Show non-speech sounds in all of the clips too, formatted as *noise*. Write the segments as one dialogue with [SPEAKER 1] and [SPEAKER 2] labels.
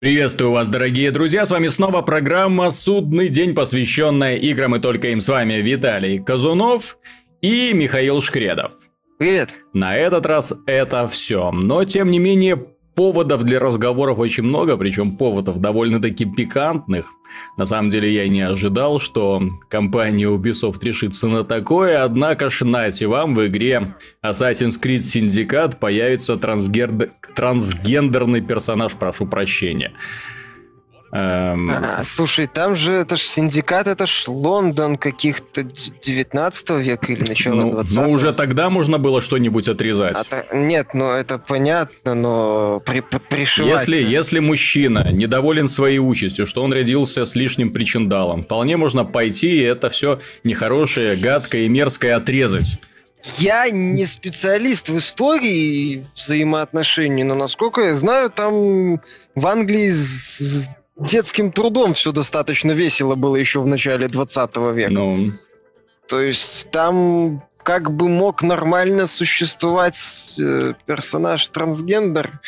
[SPEAKER 1] Приветствую вас, дорогие друзья, с вами снова программа «Судный день», посвященная играм и только им с вами Виталий Казунов и Михаил Шкредов.
[SPEAKER 2] Привет.
[SPEAKER 1] На этот раз это все, но тем не менее поводов для разговоров очень много, причем поводов довольно-таки пикантных. На самом деле я не ожидал, что компания Ubisoft решится на такое, однако шнайте вам в игре Assassin's Creed Syndicate появится трансгер... трансгендерный персонаж, прошу прощения.
[SPEAKER 2] Эм... А, слушай, там же это ж синдикат, это ж Лондон каких-то 19 века или начала ну, 20
[SPEAKER 1] Ну, уже тогда можно было что-нибудь отрезать. А,
[SPEAKER 2] та... Нет, ну это понятно, но при... пришивать...
[SPEAKER 1] Если, если мужчина недоволен своей участью, что он родился с лишним причиндалом, вполне можно пойти и это все нехорошее, гадкое и мерзкое отрезать.
[SPEAKER 2] Я не специалист в истории взаимоотношений, но насколько я знаю, там в Англии детским трудом все достаточно весело было еще в начале 20 века. Ну. То есть там как бы мог нормально существовать э, персонаж трансгендер.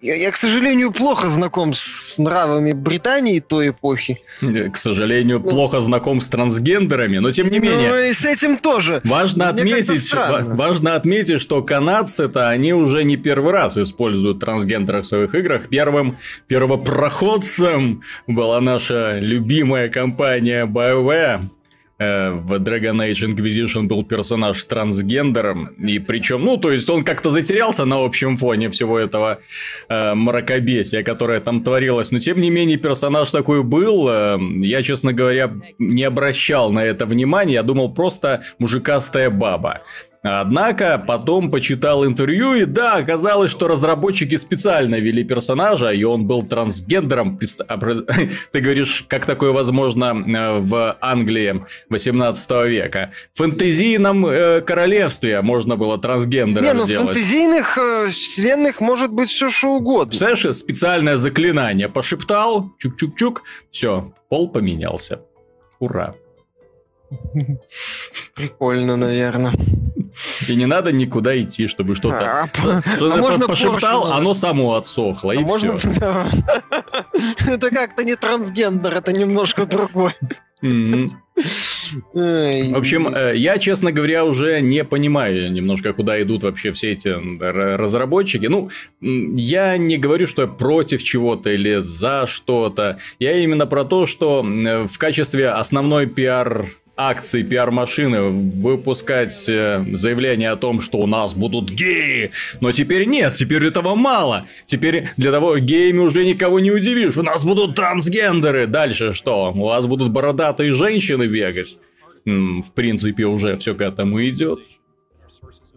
[SPEAKER 2] Я, я, к сожалению, плохо знаком с нравами Британии той эпохи.
[SPEAKER 1] К сожалению, ну, плохо знаком с трансгендерами, но тем не менее. Ну
[SPEAKER 2] и с этим тоже.
[SPEAKER 1] Важно отметить, важно отметить, что канадцы-то они уже не первый раз используют трансгендеров в своих играх. Первым первопроходцем была наша любимая компания BioWare в Dragon Age Inquisition был персонаж трансгендером, и причем, ну, то есть он как-то затерялся на общем фоне всего этого э, мракобесия, которое там творилось, но тем не менее персонаж такой был, э, я, честно говоря, не обращал на это внимания, я думал просто мужикастая баба. Однако потом почитал интервью, и да, оказалось, что разработчики специально вели персонажа, и он был трансгендером. А, *laughs* ты говоришь, как такое возможно э, в Англии 18 века? В фэнтезийном э, королевстве можно было трансгендера Не, ну в
[SPEAKER 2] фэнтезийных э, вселенных может быть все что угодно.
[SPEAKER 1] Представляешь, специальное заклинание пошептал, чук-чук-чук, все, пол поменялся. Ура.
[SPEAKER 2] Прикольно, наверное.
[SPEAKER 1] И не надо никуда идти, чтобы что-то а, что а можно пошептал, оно само отсохло, а и можно... все. *laughs*
[SPEAKER 2] Это как-то не трансгендер, это немножко другое.
[SPEAKER 1] В общем, э, я, честно говоря, уже не понимаю немножко, куда идут вообще все эти разработчики. Ну, я не говорю, что я против чего-то или за что-то. Я именно про то, что в качестве основной пиар акции пиар-машины выпускать э, заявление о том, что у нас будут геи. Но теперь нет, теперь этого мало. Теперь для того геями уже никого не удивишь. У нас будут трансгендеры. Дальше что? У вас будут бородатые женщины бегать. В принципе, уже все к этому идет.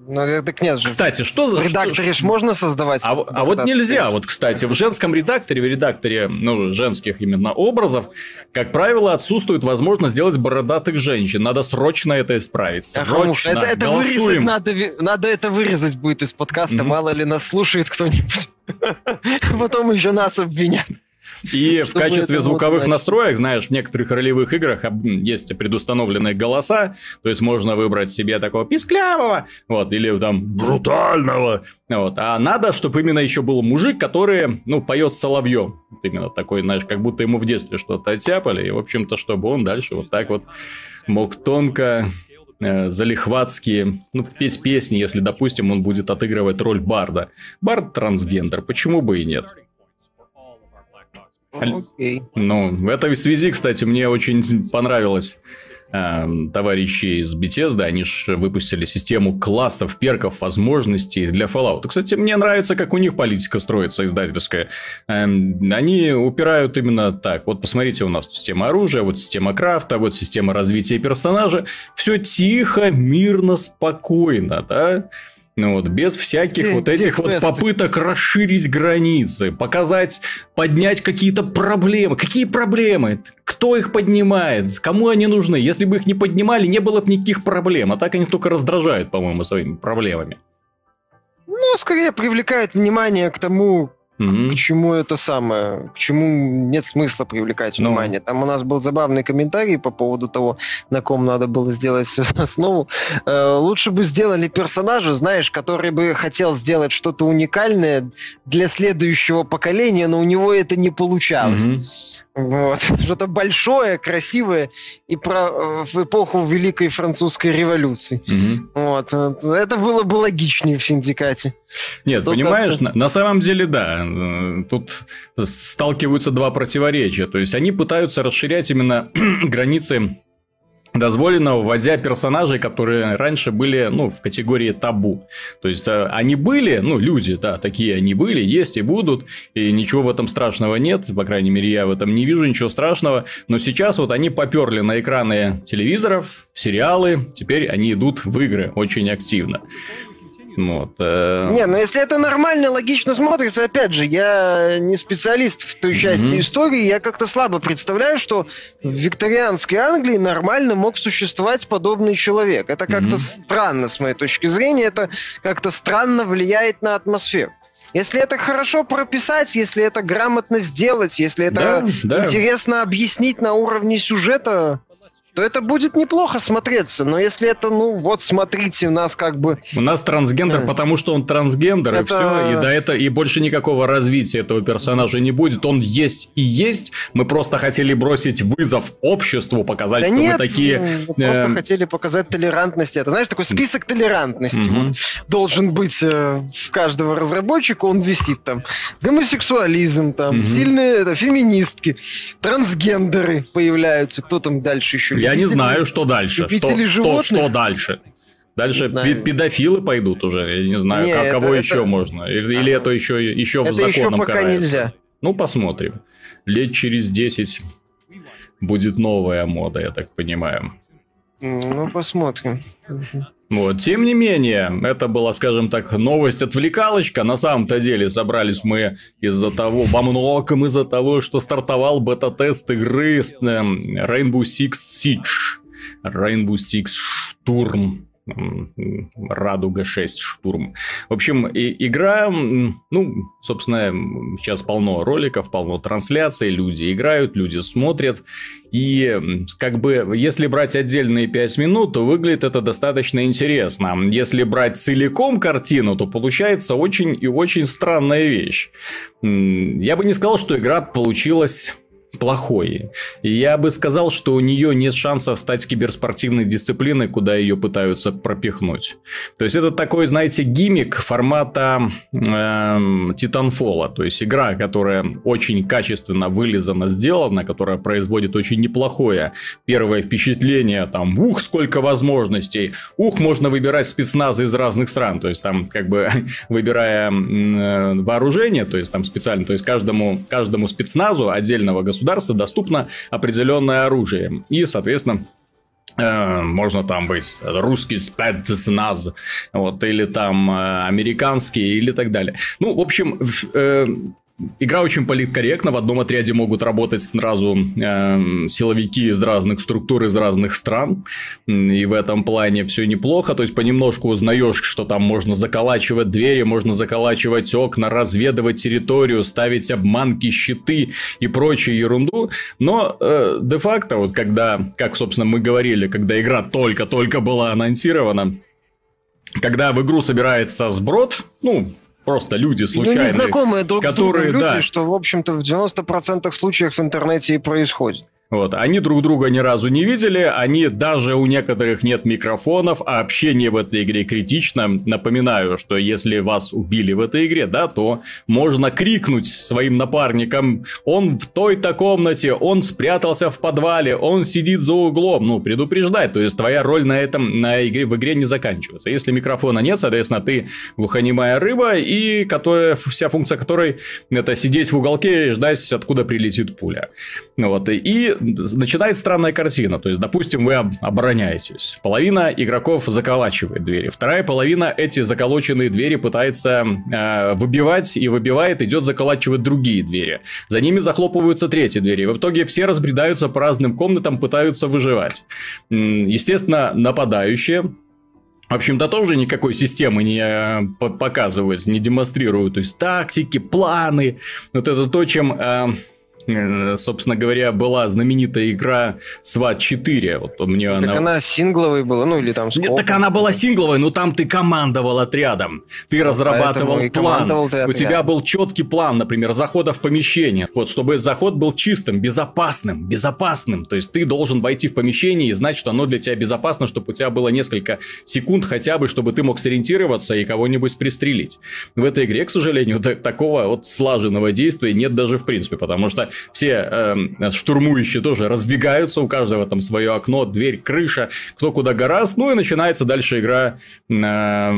[SPEAKER 2] Ну, так нет же.
[SPEAKER 1] Кстати, что за...
[SPEAKER 2] В редакторе ж можно создавать?
[SPEAKER 1] А, а вот нельзя. Вот, кстати, в женском редакторе, в редакторе, ну, женских именно образов, как правило, отсутствует возможность сделать бородатых женщин. Надо срочно это исправить. Срочно.
[SPEAKER 2] Это, это вырезать надо, надо это вырезать будет из подкаста. Mm-hmm. Мало ли нас слушает кто-нибудь. *laughs* Потом еще нас обвинят.
[SPEAKER 1] И в качестве звуковых настроек, знаешь, в некоторых ролевых играх есть предустановленные голоса, то есть можно выбрать себе такого писклявого, вот, или там брутального, вот. А надо, чтобы именно еще был мужик, который, ну, поет соловьем. Вот именно такой, знаешь, как будто ему в детстве что-то оттяпали, и, в общем-то, чтобы он дальше вот так вот мог тонко э, залихватские, ну, петь песни, если, допустим, он будет отыгрывать роль барда. Бард трансгендер, почему бы и нет?
[SPEAKER 2] Окей.
[SPEAKER 1] Ну, в этой связи, кстати, мне очень понравилось э, товарищи из Bethesda, они же выпустили систему классов, перков, возможностей для Fallout. Кстати, мне нравится, как у них политика строится издательская. Э, они упирают именно так. Вот посмотрите, у нас система оружия, вот система крафта, вот система развития персонажа. Все тихо, мирно, спокойно, да? Ну вот, без всяких где, вот этих вот попыток расширить границы, показать, поднять какие-то проблемы. Какие проблемы? Кто их поднимает? Кому они нужны? Если бы их не поднимали, не было бы никаких проблем. А так они только раздражают, по-моему, своими проблемами.
[SPEAKER 2] Ну, скорее привлекают внимание к тому, К чему это самое? К чему нет смысла привлекать ну. внимание? Там у нас был забавный комментарий по поводу того, на ком надо было сделать *laughs* основу. Э, лучше бы сделали персонажа, знаешь, который бы хотел сделать что-то уникальное для следующего поколения, но у него это не получалось. Угу. Вот. *laughs* Что-то большое, красивое и про э, в эпоху Великой Французской революции. Угу. Вот. Это было бы логичнее в синдикате.
[SPEAKER 1] Нет, Тут понимаешь, на, на самом деле, да. Э, тут сталкиваются два противоречия. То есть они пытаются расширять именно *clears throat* границы дозволено, вводя персонажей, которые раньше были, ну, в категории табу. То есть, э, они были, ну, люди, да, такие они были, есть и будут, и ничего в этом страшного нет, по крайней мере, я в этом не вижу ничего страшного, но сейчас вот они поперли на экраны телевизоров, сериалы, теперь они идут в игры очень активно.
[SPEAKER 2] Вот, э... Не, ну если это нормально, логично смотрится, опять же, я не специалист в той части mm-hmm. истории, я как-то слабо представляю, что в викторианской Англии нормально мог существовать подобный человек. Это как-то mm-hmm. странно, с моей точки зрения, это как-то странно влияет на атмосферу. Если это хорошо прописать, если это грамотно сделать, если это да, интересно да. объяснить на уровне сюжета, то это будет неплохо смотреться. Но если это, ну, вот смотрите, у нас как бы...
[SPEAKER 1] У нас трансгендер, потому что он трансгендер, это... и все. И до этого, и больше никакого развития этого персонажа не будет. Он есть и есть. Мы просто хотели бросить вызов обществу, показать, да что нет, мы такие...
[SPEAKER 2] Мы просто э... хотели показать толерантность. Это, знаешь, такой список толерантности mm-hmm. вот, должен быть э, в каждого разработчика. Он висит там. Гомосексуализм, там, mm-hmm. сильные это, феминистки, трансгендеры появляются. Кто там дальше еще
[SPEAKER 1] я не знаю, что дальше. Что, что, что дальше? Дальше педофилы пойдут уже. Я не знаю, не, как, кого это, еще можно. Или, или это еще, еще это в законом еще пока карается. нельзя. Ну, посмотрим. Лет через 10 будет новая мода, я так понимаю.
[SPEAKER 2] Ну, посмотрим.
[SPEAKER 1] Вот. Тем не менее, это была, скажем так, новость-отвлекалочка. На самом-то деле собрались мы из-за того, во многом из-за того, что стартовал бета-тест игры Rainbow Six Siege. Rainbow Six Штурм. Радуга 6 штурм. В общем, и, игра, ну, собственно, сейчас полно роликов, полно трансляций, люди играют, люди смотрят. И как бы, если брать отдельные 5 минут, то выглядит это достаточно интересно. Если брать целиком картину, то получается очень и очень странная вещь. Я бы не сказал, что игра получилась плохой. Я бы сказал, что у нее нет шансов стать киберспортивной дисциплиной, куда ее пытаются пропихнуть. То есть это такой, знаете, гиммик формата э, Titanfall. То есть игра, которая очень качественно вылизана, сделана, которая производит очень неплохое первое впечатление. Там, ух, сколько возможностей. Ух, можно выбирать спецназы из разных стран. То есть там, как бы, *laughs* выбирая э, вооружение, то есть там специально, то есть каждому, каждому спецназу отдельного государства государства доступно определенное оружие. И, соответственно, э, можно там быть русский спецназ, вот, или там э, американский, или так далее. Ну, в общем, э, Игра очень политкорректна. В одном отряде могут работать сразу э, силовики из разных структур, из разных стран. И в этом плане все неплохо. То есть, понемножку узнаешь, что там можно заколачивать двери, можно заколачивать окна, разведывать территорию, ставить обманки, щиты и прочую ерунду. Но э, де-факто, вот когда, как, собственно, мы говорили, когда игра только-только была анонсирована, когда в игру собирается сброд, ну, просто люди случайные. Ну,
[SPEAKER 2] незнакомые друг которые, люди, да, что, в общем-то, в 90% случаев в интернете и происходит.
[SPEAKER 1] Вот, они друг друга ни разу не видели, они даже у некоторых нет микрофонов, а общение в этой игре критично. Напоминаю, что если вас убили в этой игре, да, то можно крикнуть своим напарникам, он в той-то комнате, он спрятался в подвале, он сидит за углом, ну, предупреждать, то есть твоя роль на этом, на игре, в игре не заканчивается. Если микрофона нет, соответственно, ты глухонемая рыба, и которая, вся функция которой это сидеть в уголке и ждать, откуда прилетит пуля. Вот, и начинает странная картина. То есть, допустим, вы обороняетесь. Половина игроков заколачивает двери. Вторая половина эти заколоченные двери пытается э, выбивать и выбивает, идет заколачивать другие двери. За ними захлопываются третьи двери. В итоге все разбредаются по разным комнатам, пытаются выживать. Естественно, нападающие в общем-то, тоже никакой системы не э, показывают, не демонстрируют. То есть, тактики, планы. Вот это то, чем э, собственно говоря, была знаменитая игра SWAT 4. Вот мне
[SPEAKER 2] так она... она сингловой была, ну или там...
[SPEAKER 1] Нет, так она была сингловой, но там ты командовал отрядом. Ты ну, разрабатывал план. У тебя был четкий план, например, захода в помещение. Вот, чтобы заход был чистым, безопасным, безопасным. То есть, ты должен войти в помещение и знать, что оно для тебя безопасно, чтобы у тебя было несколько секунд хотя бы, чтобы ты мог сориентироваться и кого-нибудь пристрелить. В этой игре, к сожалению, такого вот слаженного действия нет даже в принципе, потому что все э, штурмующие тоже разбегаются, у каждого там свое окно, дверь, крыша, кто куда гораст, ну и начинается дальше игра э,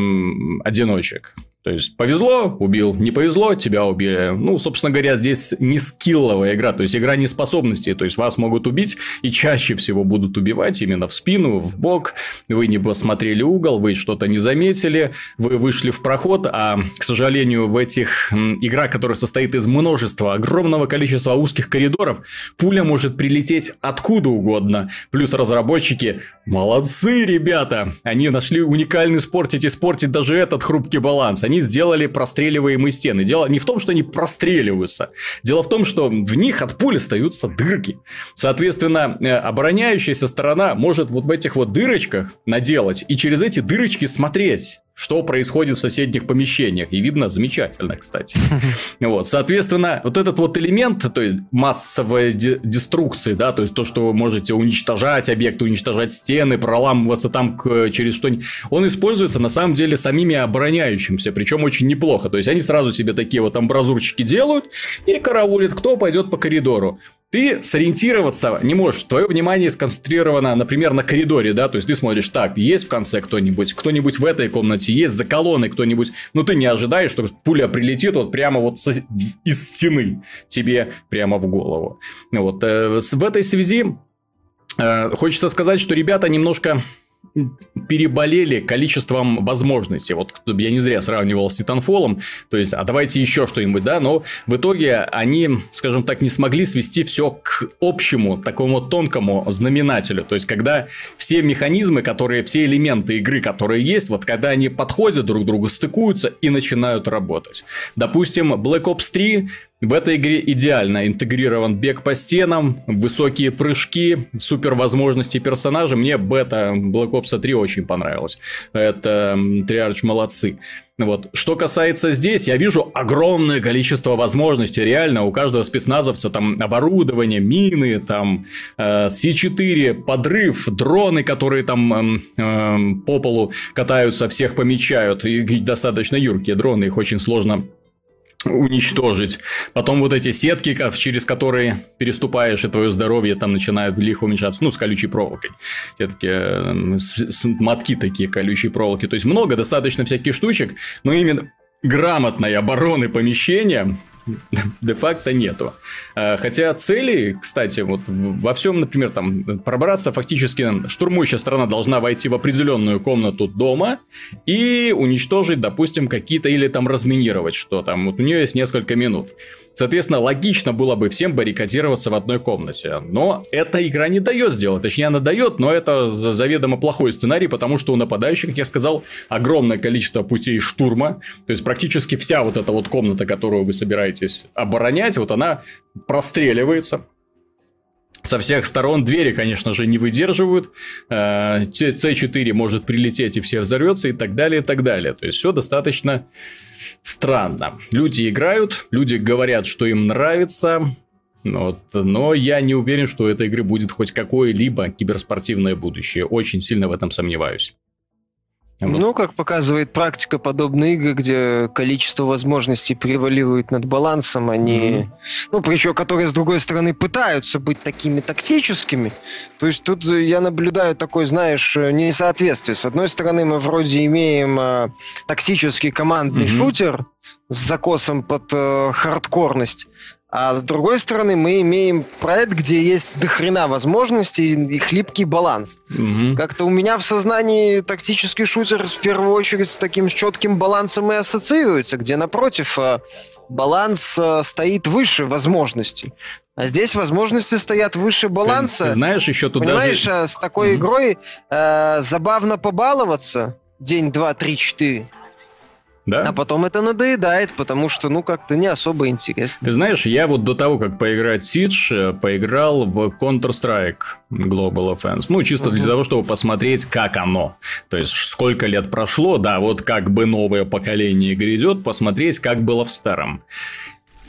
[SPEAKER 1] одиночек. То есть, повезло, убил, не повезло, тебя убили. Ну, собственно говоря, здесь не скилловая игра, то есть, игра не способностей. То есть, вас могут убить, и чаще всего будут убивать именно в спину, в бок. Вы не посмотрели угол, вы что-то не заметили, вы вышли в проход, а, к сожалению, в этих... Игра, которая состоит из множества, огромного количества узких коридоров, пуля может прилететь откуда угодно. Плюс разработчики молодцы, ребята! Они нашли уникальный спортить и спортить даже этот хрупкий баланс. Они сделали простреливаемые стены. Дело не в том, что они простреливаются. Дело в том, что в них от пули остаются дырки. Соответственно, э, обороняющаяся сторона может вот в этих вот дырочках наделать и через эти дырочки смотреть что происходит в соседних помещениях. И видно замечательно, кстати. *laughs* Вот, соответственно, вот этот вот элемент, то есть массовая деструкция, да, то есть то, что вы можете уничтожать объекты, уничтожать стены, проламываться там к, через что-нибудь, он используется на самом деле самими обороняющимся, причем очень неплохо. То есть они сразу себе такие вот амбразурчики делают и караулят, кто пойдет по коридору ты сориентироваться не можешь. Твое внимание сконцентрировано, например, на коридоре, да, то есть ты смотришь, так, есть в конце кто-нибудь, кто-нибудь в этой комнате, есть за колонной кто-нибудь, но ты не ожидаешь, что пуля прилетит вот прямо вот со... из стены тебе прямо в голову. Вот, э, в этой связи э, хочется сказать, что ребята немножко переболели количеством возможностей. Вот я не зря сравнивал с Титанфолом, то есть, а давайте еще что-нибудь, да, но в итоге они, скажем так, не смогли свести все к общему, такому тонкому знаменателю. То есть, когда все механизмы, которые, все элементы игры, которые есть, вот когда они подходят друг к другу, стыкуются и начинают работать. Допустим, Black Ops 3 в этой игре идеально интегрирован бег по стенам, высокие прыжки, супер возможности персонажа. Мне бета Black Ops 3 очень понравилась. Это Триарч молодцы. Вот. Что касается здесь, я вижу огромное количество возможностей. Реально, у каждого спецназовца там оборудование, мины, там э, С4, подрыв, дроны, которые там э, э, по полу катаются, всех помечают. И достаточно юркие дроны, их очень сложно уничтожить. Потом вот эти сетки, через которые переступаешь, и твое здоровье там начинает лихо уменьшаться. Ну, с колючей проволокой. Сетки, э, мотки такие колючей проволоки. То есть, много достаточно всяких штучек, но именно грамотной обороны помещения де-факто нету. А, хотя цели, кстати, вот во всем, например, там пробраться фактически штурмующая сторона должна войти в определенную комнату дома и уничтожить, допустим, какие-то или там разминировать что там. Вот у нее есть несколько минут. Соответственно, логично было бы всем баррикадироваться в одной комнате. Но эта игра не дает сделать. Точнее, она дает, но это заведомо плохой сценарий, потому что у нападающих, как я сказал, огромное количество путей штурма. То есть, практически вся вот эта вот комната, которую вы собираетесь оборонять, вот она простреливается со всех сторон двери, конечно же, не выдерживают. C4 э, может прилететь и все взорвется и так далее, и так далее. То есть все достаточно странно. Люди играют, люди говорят, что им нравится, вот, но я не уверен, что у этой игры будет хоть какое-либо киберспортивное будущее. Очень сильно в этом сомневаюсь.
[SPEAKER 2] Вот. Ну, как показывает практика подобные игры, где количество возможностей преваливает над балансом, они, mm-hmm. ну, причем которые, с другой стороны, пытаются быть такими тактическими. То есть тут я наблюдаю такое, знаешь, несоответствие. С одной стороны, мы вроде имеем э, тактический командный mm-hmm. шутер с закосом под э, хардкорность, а с другой стороны, мы имеем проект, где есть дохрена возможностей и хлипкий баланс. Угу. Как-то у меня в сознании тактический шутер в первую очередь с таким четким балансом и ассоциируется, где напротив э, баланс э, стоит выше возможностей. А здесь возможности стоят выше баланса.
[SPEAKER 1] Ты, знаешь, еще туда
[SPEAKER 2] Понимаешь,
[SPEAKER 1] даже...
[SPEAKER 2] с такой mm игрой э, забавно побаловаться, день, два, три, четыре.
[SPEAKER 1] Да?
[SPEAKER 2] А потом это надоедает, потому что, ну, как-то не особо интересно.
[SPEAKER 1] Ты знаешь, я вот до того, как поиграть в Siege, поиграл в Counter-Strike Global Offense. Ну, чисто uh-huh. для того, чтобы посмотреть, как оно. То есть, сколько лет прошло, да, вот как бы новое поколение грядет, посмотреть, как было в старом.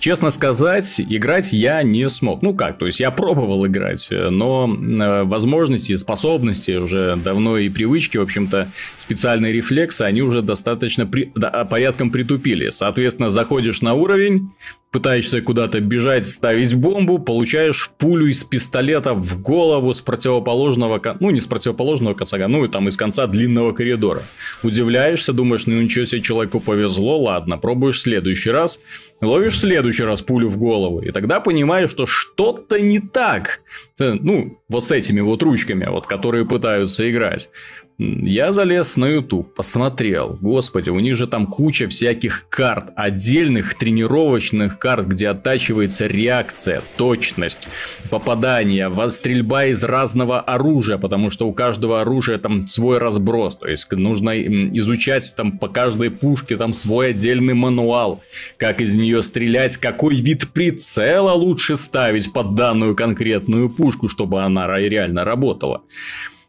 [SPEAKER 1] Честно сказать, играть я не смог. Ну как, то есть я пробовал играть, но э, возможности, способности уже давно и привычки, в общем-то, специальные рефлексы, они уже достаточно при... да, порядком притупили. Соответственно, заходишь на уровень, пытаешься куда-то бежать, ставить бомбу, получаешь пулю из пистолета в голову с противоположного, ну не с противоположного конца, ну и там из конца длинного коридора. Удивляешься, думаешь, ну ничего себе, человеку повезло, ладно, пробуешь в следующий раз, ловишь в следующий раз пулю в голову, и тогда понимаешь, что что-то не так. Ну, вот с этими вот ручками, вот, которые пытаются играть. Я залез на YouTube, посмотрел. Господи, у них же там куча всяких карт, отдельных тренировочных карт, где оттачивается реакция, точность, попадание, стрельба из разного оружия, потому что у каждого оружия там свой разброс. То есть нужно изучать там по каждой пушке там свой отдельный мануал, как из нее стрелять, какой вид прицела лучше ставить под данную конкретную пушку, чтобы она реально работала.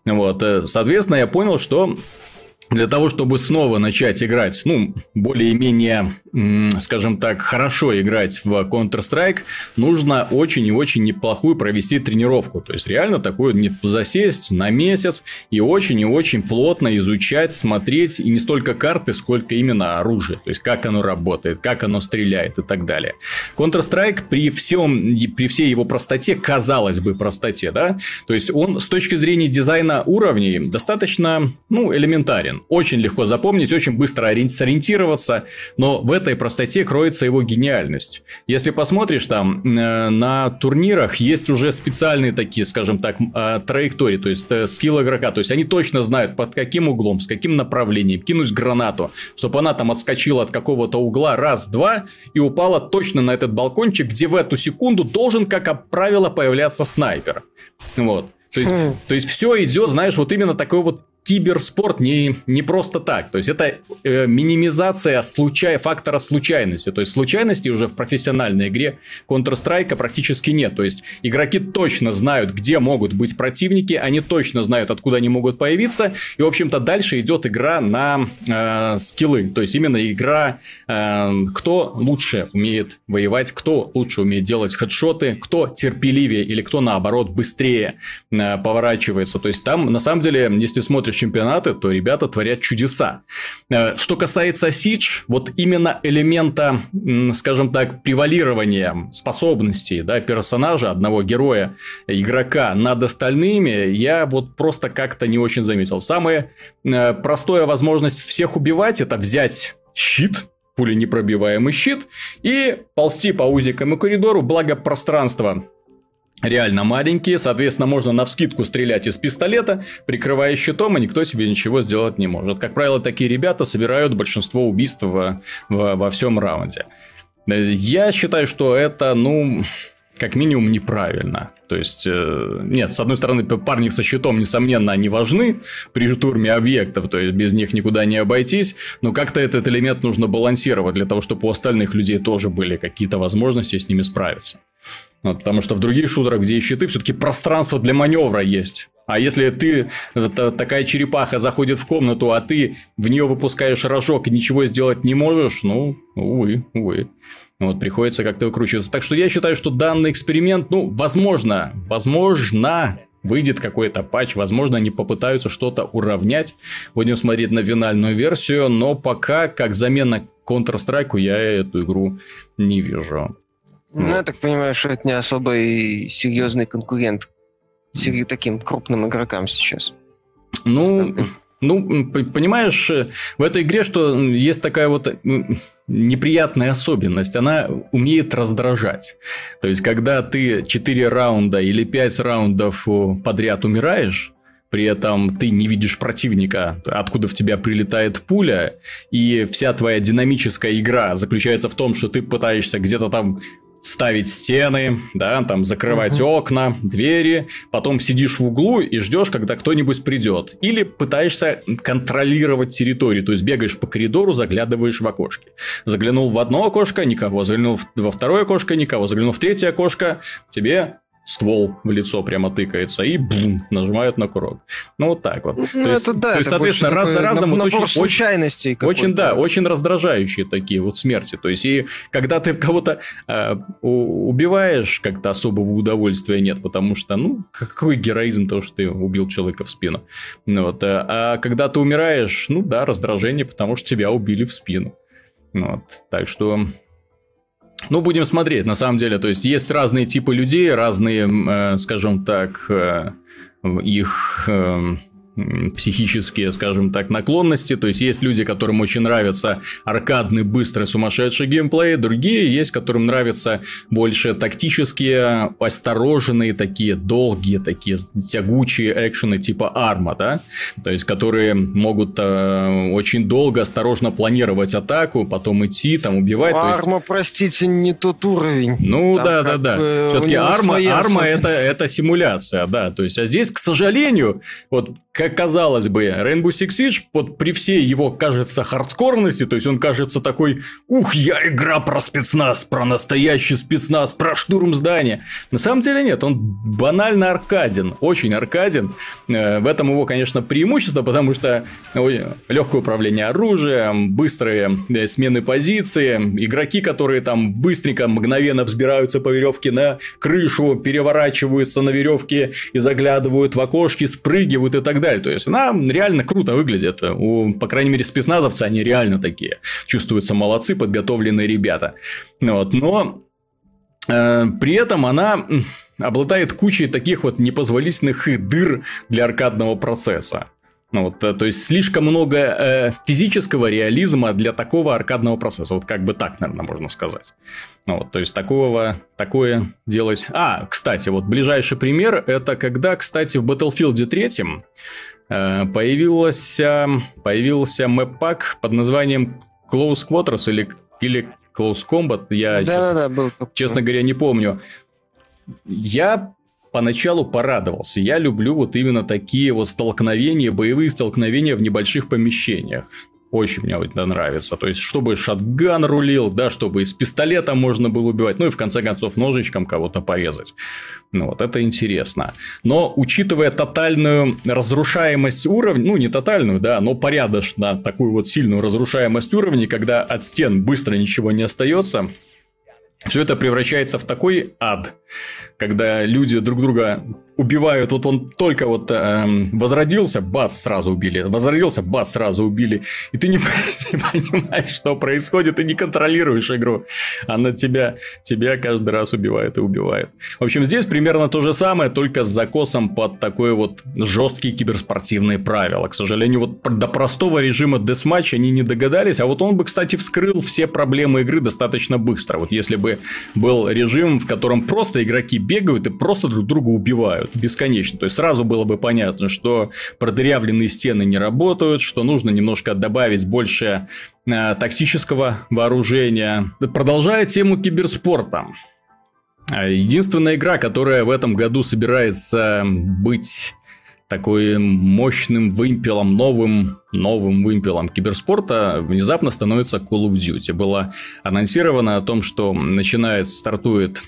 [SPEAKER 1] Вот, э, соответственно, я понял, что для того, чтобы снова начать играть, ну, более-менее, скажем так, хорошо играть в Counter-Strike, нужно очень и очень неплохую провести тренировку. То есть, реально такую не засесть на месяц и очень и очень плотно изучать, смотреть и не столько карты, сколько именно оружие. То есть, как оно работает, как оно стреляет и так далее. Counter-Strike при всем, при всей его простоте, казалось бы, простоте, да, то есть, он с точки зрения дизайна уровней достаточно, ну, элементарен понятен. Очень легко запомнить, очень быстро сориентироваться, но в этой простоте кроется его гениальность. Если посмотришь там э, на турнирах, есть уже специальные такие, скажем так, э, траектории, то есть э, скилл игрока, то есть они точно знают, под каким углом, с каким направлением кинуть гранату, чтобы она там отскочила от какого-то угла раз-два и упала точно на этот балкончик, где в эту секунду должен, как правило, появляться снайпер. Вот. То есть, хм. то есть все идет, знаешь, вот именно такой вот киберспорт не, не просто так. То есть, это э, минимизация случай, фактора случайности. То есть, случайности уже в профессиональной игре Counter-Strike практически нет. То есть, игроки точно знают, где могут быть противники, они точно знают, откуда они могут появиться. И, в общем-то, дальше идет игра на э, скиллы. То есть, именно игра, э, кто лучше умеет воевать, кто лучше умеет делать хедшоты, кто терпеливее или кто, наоборот, быстрее э, поворачивается. То есть, там, на самом деле, если смотришь чемпионаты, то ребята творят чудеса. Э, что касается Сидж, вот именно элемента, скажем так, превалирования способностей да, персонажа, одного героя, игрока над остальными, я вот просто как-то не очень заметил. Самая э, простая возможность всех убивать, это взять щит, пуленепробиваемый щит, и ползти по узикам и коридору, благо пространство реально маленькие, соответственно, можно на вскидку стрелять из пистолета, прикрывая щитом, и никто себе ничего сделать не может. Как правило, такие ребята собирают большинство убийств во, во, во всем раунде. Я считаю, что это, ну, как минимум неправильно. То есть, э, нет, с одной стороны, парни со щитом, несомненно, они важны при штурме объектов, то есть, без них никуда не обойтись, но как-то этот элемент нужно балансировать для того, чтобы у остальных людей тоже были какие-то возможности с ними справиться. Вот, потому что в других шутерах, где есть щиты, все-таки пространство для маневра есть. А если ты, такая черепаха заходит в комнату, а ты в нее выпускаешь рожок и ничего сделать не можешь, ну, увы, увы. Вот, приходится как-то выкручиваться. Так что я считаю, что данный эксперимент, ну, возможно, возможно, выйдет какой-то патч, возможно, они попытаются что-то уравнять. Будем смотреть на финальную версию, но пока, как замена Counter-Strike, я эту игру не вижу.
[SPEAKER 2] Ну, я так понимаю, что это не особо и серьезный конкурент таким крупным игрокам сейчас.
[SPEAKER 1] Ну, ну, понимаешь, в этой игре, что есть такая вот неприятная особенность, она умеет раздражать. То есть, когда ты 4 раунда или 5 раундов подряд умираешь, при этом ты не видишь противника, откуда в тебя прилетает пуля, и вся твоя динамическая игра заключается в том, что ты пытаешься где-то там ставить стены, да, там закрывать угу. окна, двери, потом сидишь в углу и ждешь, когда кто-нибудь придет. Или пытаешься контролировать территорию, то есть бегаешь по коридору, заглядываешь в окошки. Заглянул в одно окошко, никого, заглянул во второе окошко, никого, заглянул в третье окошко, тебе ствол в лицо прямо тыкается и бум, нажимают на курок. Ну, вот так вот. Ну,
[SPEAKER 2] то есть, это, да, то есть соответственно, раз за разом... вот очень, случайностей
[SPEAKER 1] очень, да, очень раздражающие такие вот смерти. То есть, и когда ты кого-то э, убиваешь, как-то особого удовольствия нет, потому что, ну, какой героизм то, что ты убил человека в спину. Ну, вот. А, а когда ты умираешь, ну, да, раздражение, потому что тебя убили в спину. Ну вот. Так что ну, будем смотреть, на самом деле. То есть, есть разные типы людей, разные, э, скажем так, э, их... Э, психические, скажем так, наклонности. То есть есть люди, которым очень нравится аркадный, быстрый, сумасшедший геймплей, другие есть, которым нравятся больше тактические, осторожные, такие долгие, такие тягучие экшены типа арма, да, то есть которые могут э, очень долго, осторожно планировать атаку, потом идти, там убивать.
[SPEAKER 2] Арма,
[SPEAKER 1] есть...
[SPEAKER 2] простите, не тот уровень.
[SPEAKER 1] Ну там да, да, да. Все-таки арма, арма это, это симуляция, да. То есть, а здесь, к сожалению, вот как казалось бы, Rainbow Six Siege, вот при всей его, кажется, хардкорности, то есть он кажется такой, ух, я игра про спецназ, про настоящий спецназ, про штурм здания. На самом деле нет, он банально аркаден, очень аркаден. Э, в этом его, конечно, преимущество, потому что легкое управление оружием, быстрые э, смены позиции, игроки, которые там быстренько, мгновенно взбираются по веревке на крышу, переворачиваются на веревке и заглядывают в окошки, спрыгивают и так далее далее. То есть она реально круто выглядит. У, по крайней мере, спецназовцы, они реально такие. Чувствуются молодцы, подготовленные ребята. Вот. Но э, при этом она обладает кучей таких вот непозволительных дыр для аркадного процесса. Ну, вот, э, то есть слишком много э, физического реализма для такого аркадного процесса. Вот как бы так, наверное, можно сказать. Ну, вот, то есть такого, такое делать. А, кстати, вот ближайший пример это когда, кстати, в Battlefield 3 э, появился, появился мэп-пак под названием Close Quarters или, или Close Combat. Я, да, честно, да, был. честно говоря, не помню. Я поначалу порадовался. Я люблю вот именно такие вот столкновения, боевые столкновения в небольших помещениях. Очень мне это нравится. То есть, чтобы шатган рулил, да, чтобы из пистолета можно было убивать, ну и в конце концов ножичком кого-то порезать. Ну вот, это интересно. Но, учитывая тотальную разрушаемость уровня, ну не тотальную, да, но порядочно такую вот сильную разрушаемость уровня, когда от стен быстро ничего не остается, все это превращается в такой ад, когда люди друг друга убивают, вот он только вот э, возродился, бац, сразу убили, возродился, бац, сразу убили, и ты не, не *laughs* понимаешь, что происходит, и не контролируешь игру, она тебя, тебя каждый раз убивает и убивает. В общем, здесь примерно то же самое, только с закосом под такой вот жесткие киберспортивные правила. К сожалению, вот до простого режима десматч они не догадались, а вот он бы, кстати, вскрыл все проблемы игры достаточно быстро. Вот если бы был режим, в котором просто игроки бегают и просто друг друга убивают, бесконечно. То есть сразу было бы понятно, что продырявленные стены не работают, что нужно немножко добавить больше э, токсического вооружения. Продолжая тему киберспорта. Единственная игра, которая в этом году собирается быть такой мощным вымпелом, новым, новым вымпелом киберспорта внезапно становится Call of Duty. Было анонсировано о том, что начинает, стартует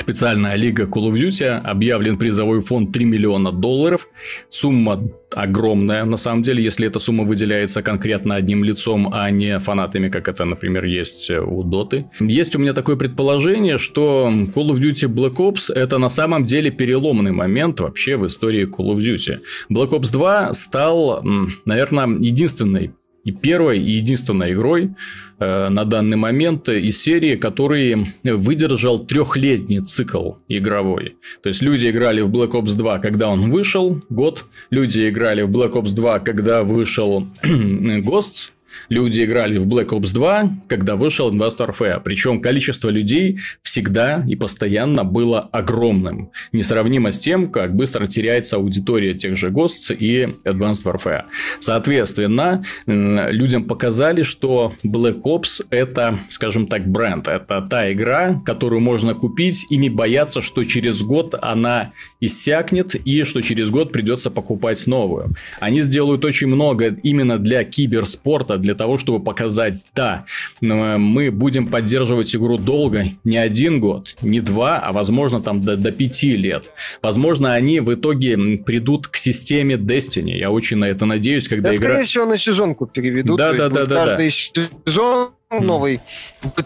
[SPEAKER 1] Специальная лига Call of Duty, объявлен призовой фонд 3 миллиона долларов. Сумма огромная, на самом деле, если эта сумма выделяется конкретно одним лицом, а не фанатами, как это, например, есть у Доты. Есть у меня такое предположение, что Call of Duty Black Ops это на самом деле переломный момент вообще в истории Call of Duty. Black Ops 2 стал, наверное, единственной и первой и единственной игрой э, на данный момент из серии, который выдержал трехлетний цикл игровой. То есть люди играли в Black Ops 2, когда он вышел, год. Люди играли в Black Ops 2, когда вышел *clears throat* Ghosts, Люди играли в Black Ops 2, когда вышел Advanced Warfare. Причем количество людей всегда и постоянно было огромным. Несравнимо с тем, как быстро теряется аудитория тех же Ghosts и Advanced Warfare. Соответственно, людям показали, что Black Ops это, скажем так, бренд. Это та игра, которую можно купить и не бояться, что через год она иссякнет и что через год придется покупать новую. Они сделают очень много именно для киберспорта, для того, чтобы показать, да, мы будем поддерживать игру долго, не один год, не два, а возможно там до, до пяти лет. Возможно, они в итоге придут к системе Destiny. Я очень на это надеюсь, когда
[SPEAKER 2] да,
[SPEAKER 1] игра...
[SPEAKER 2] скорее всего, на сезонку переведут.
[SPEAKER 1] Да, да, да, да.
[SPEAKER 2] Каждый да. сезон новый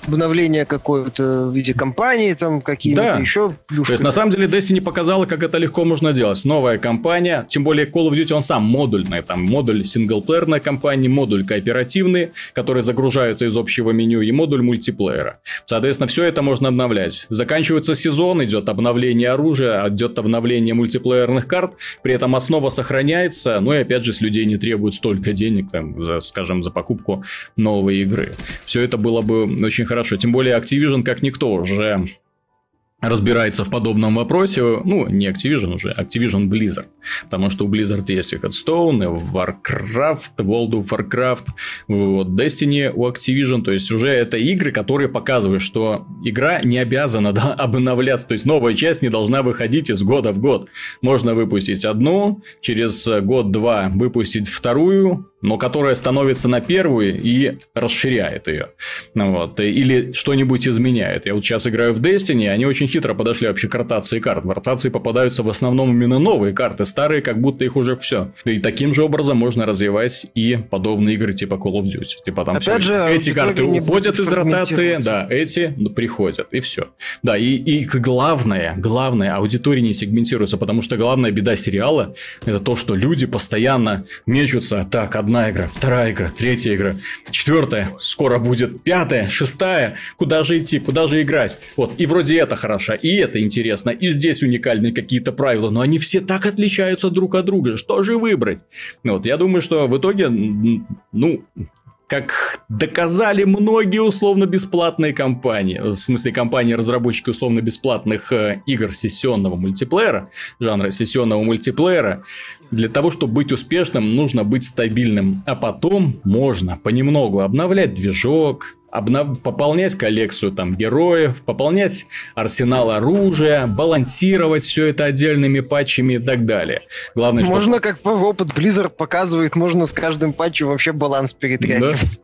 [SPEAKER 2] обновление какое-то в виде компании, там какие-то да. еще
[SPEAKER 1] плюшки. То есть, на самом деле, Destiny показала, как это легко можно делать. Новая компания, тем более Call of Duty, он сам модульный. Там модуль синглплеерной компании, модуль кооперативный, который загружается из общего меню, и модуль мультиплеера. Соответственно, все это можно обновлять. Заканчивается сезон, идет обновление оружия, идет обновление мультиплеерных карт, при этом основа сохраняется, но и опять же с людей не требуют столько денег, там, за, скажем, за покупку новой игры все это было бы очень хорошо. Тем более Activision, как никто, уже разбирается в подобном вопросе, ну, не Activision уже, Activision Blizzard, потому что у Blizzard есть и Headstone, и Warcraft, World of Warcraft, вот, Destiny у Activision, то есть уже это игры, которые показывают, что игра не обязана да, *laughs* обновляться, то есть новая часть не должна выходить из года в год. Можно выпустить одну, через год-два выпустить вторую, но которая становится на первую и расширяет ее. Вот. Или что-нибудь изменяет. Я вот сейчас играю в Destiny, они очень хитро подошли вообще к ротации карт. В ротации попадаются в основном именно новые карты, старые как будто их уже все. И таким же образом можно развивать и подобные игры типа Call of Duty. Типа там
[SPEAKER 2] Опять все, же,
[SPEAKER 1] эти карты уходят из ротации, да, эти приходят, и все. Да, и, и главное, главное, аудитория не сегментируется, потому что главная беда сериала это то, что люди постоянно мечутся. Так, одна одна игра, вторая игра, третья игра, четвертая, скоро будет пятая, шестая. Куда же идти, куда же играть? Вот, и вроде это хорошо, и это интересно, и здесь уникальные какие-то правила, но они все так отличаются друг от друга. Что же выбрать? Вот, я думаю, что в итоге, ну, как доказали многие условно-бесплатные компании, в смысле компании-разработчики условно-бесплатных э, игр сессионного мультиплеера, жанра сессионного мультиплеера, для того, чтобы быть успешным, нужно быть стабильным. А потом можно понемногу обновлять движок, обнов... пополнять коллекцию там героев, пополнять арсенал оружия, балансировать все это отдельными патчами и так далее.
[SPEAKER 2] Главное, можно, что... как опыт Blizzard показывает, можно с каждым патчем вообще баланс перетряхивать.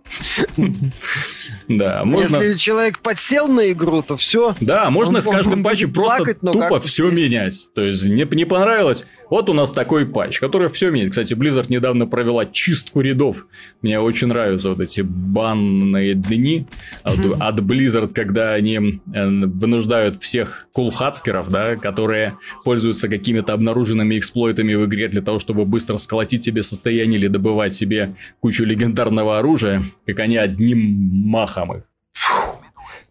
[SPEAKER 1] Да, *laughs*
[SPEAKER 2] можно... Если человек подсел на игру, то все.
[SPEAKER 1] Да, можно с каждым патчем просто тупо все менять. То есть, не, не понравилось, вот у нас такой патч, который все меняет. Кстати, Blizzard недавно провела чистку рядов. Мне очень нравятся вот эти банные дни от, от Blizzard, когда они э, вынуждают всех кулхацкеров, да, которые пользуются какими-то обнаруженными эксплойтами в игре для того, чтобы быстро сколотить себе состояние или добывать себе кучу легендарного оружия, как они одним махом их. Фух.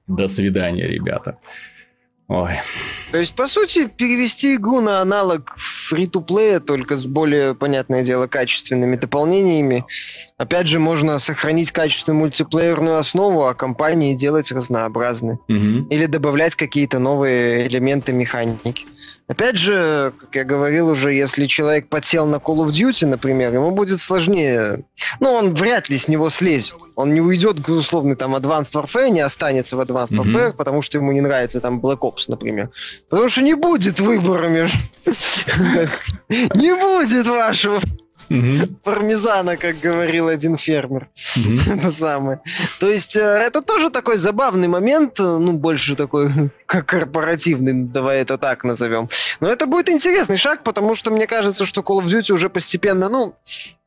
[SPEAKER 1] До свидания, ребята. Ой.
[SPEAKER 2] То есть, по сути, перевести игру на аналог фри-то-плея, только с более, понятное дело, качественными дополнениями. Опять же, можно сохранить качественную мультиплеерную основу, а компании делать разнообразные. Угу. Или добавлять какие-то новые элементы механики. Опять же, как я говорил уже, если человек подсел на Call of Duty, например, ему будет сложнее. Ну, он вряд ли с него слезет. Он не уйдет к условный там Advanced Warfare, не останется в Advanced mm-hmm. Warfare, потому что ему не нравится там Black Ops, например. Потому что не будет выбора между... *laughs* Не будет вашего Угу. Пармезана, как говорил один фермер. Угу. Это *laughs* самое. То есть э, это тоже такой забавный момент, э, ну, больше такой, *laughs* как корпоративный, давай это так назовем. Но это будет интересный шаг, потому что мне кажется, что Call of Duty уже постепенно, ну,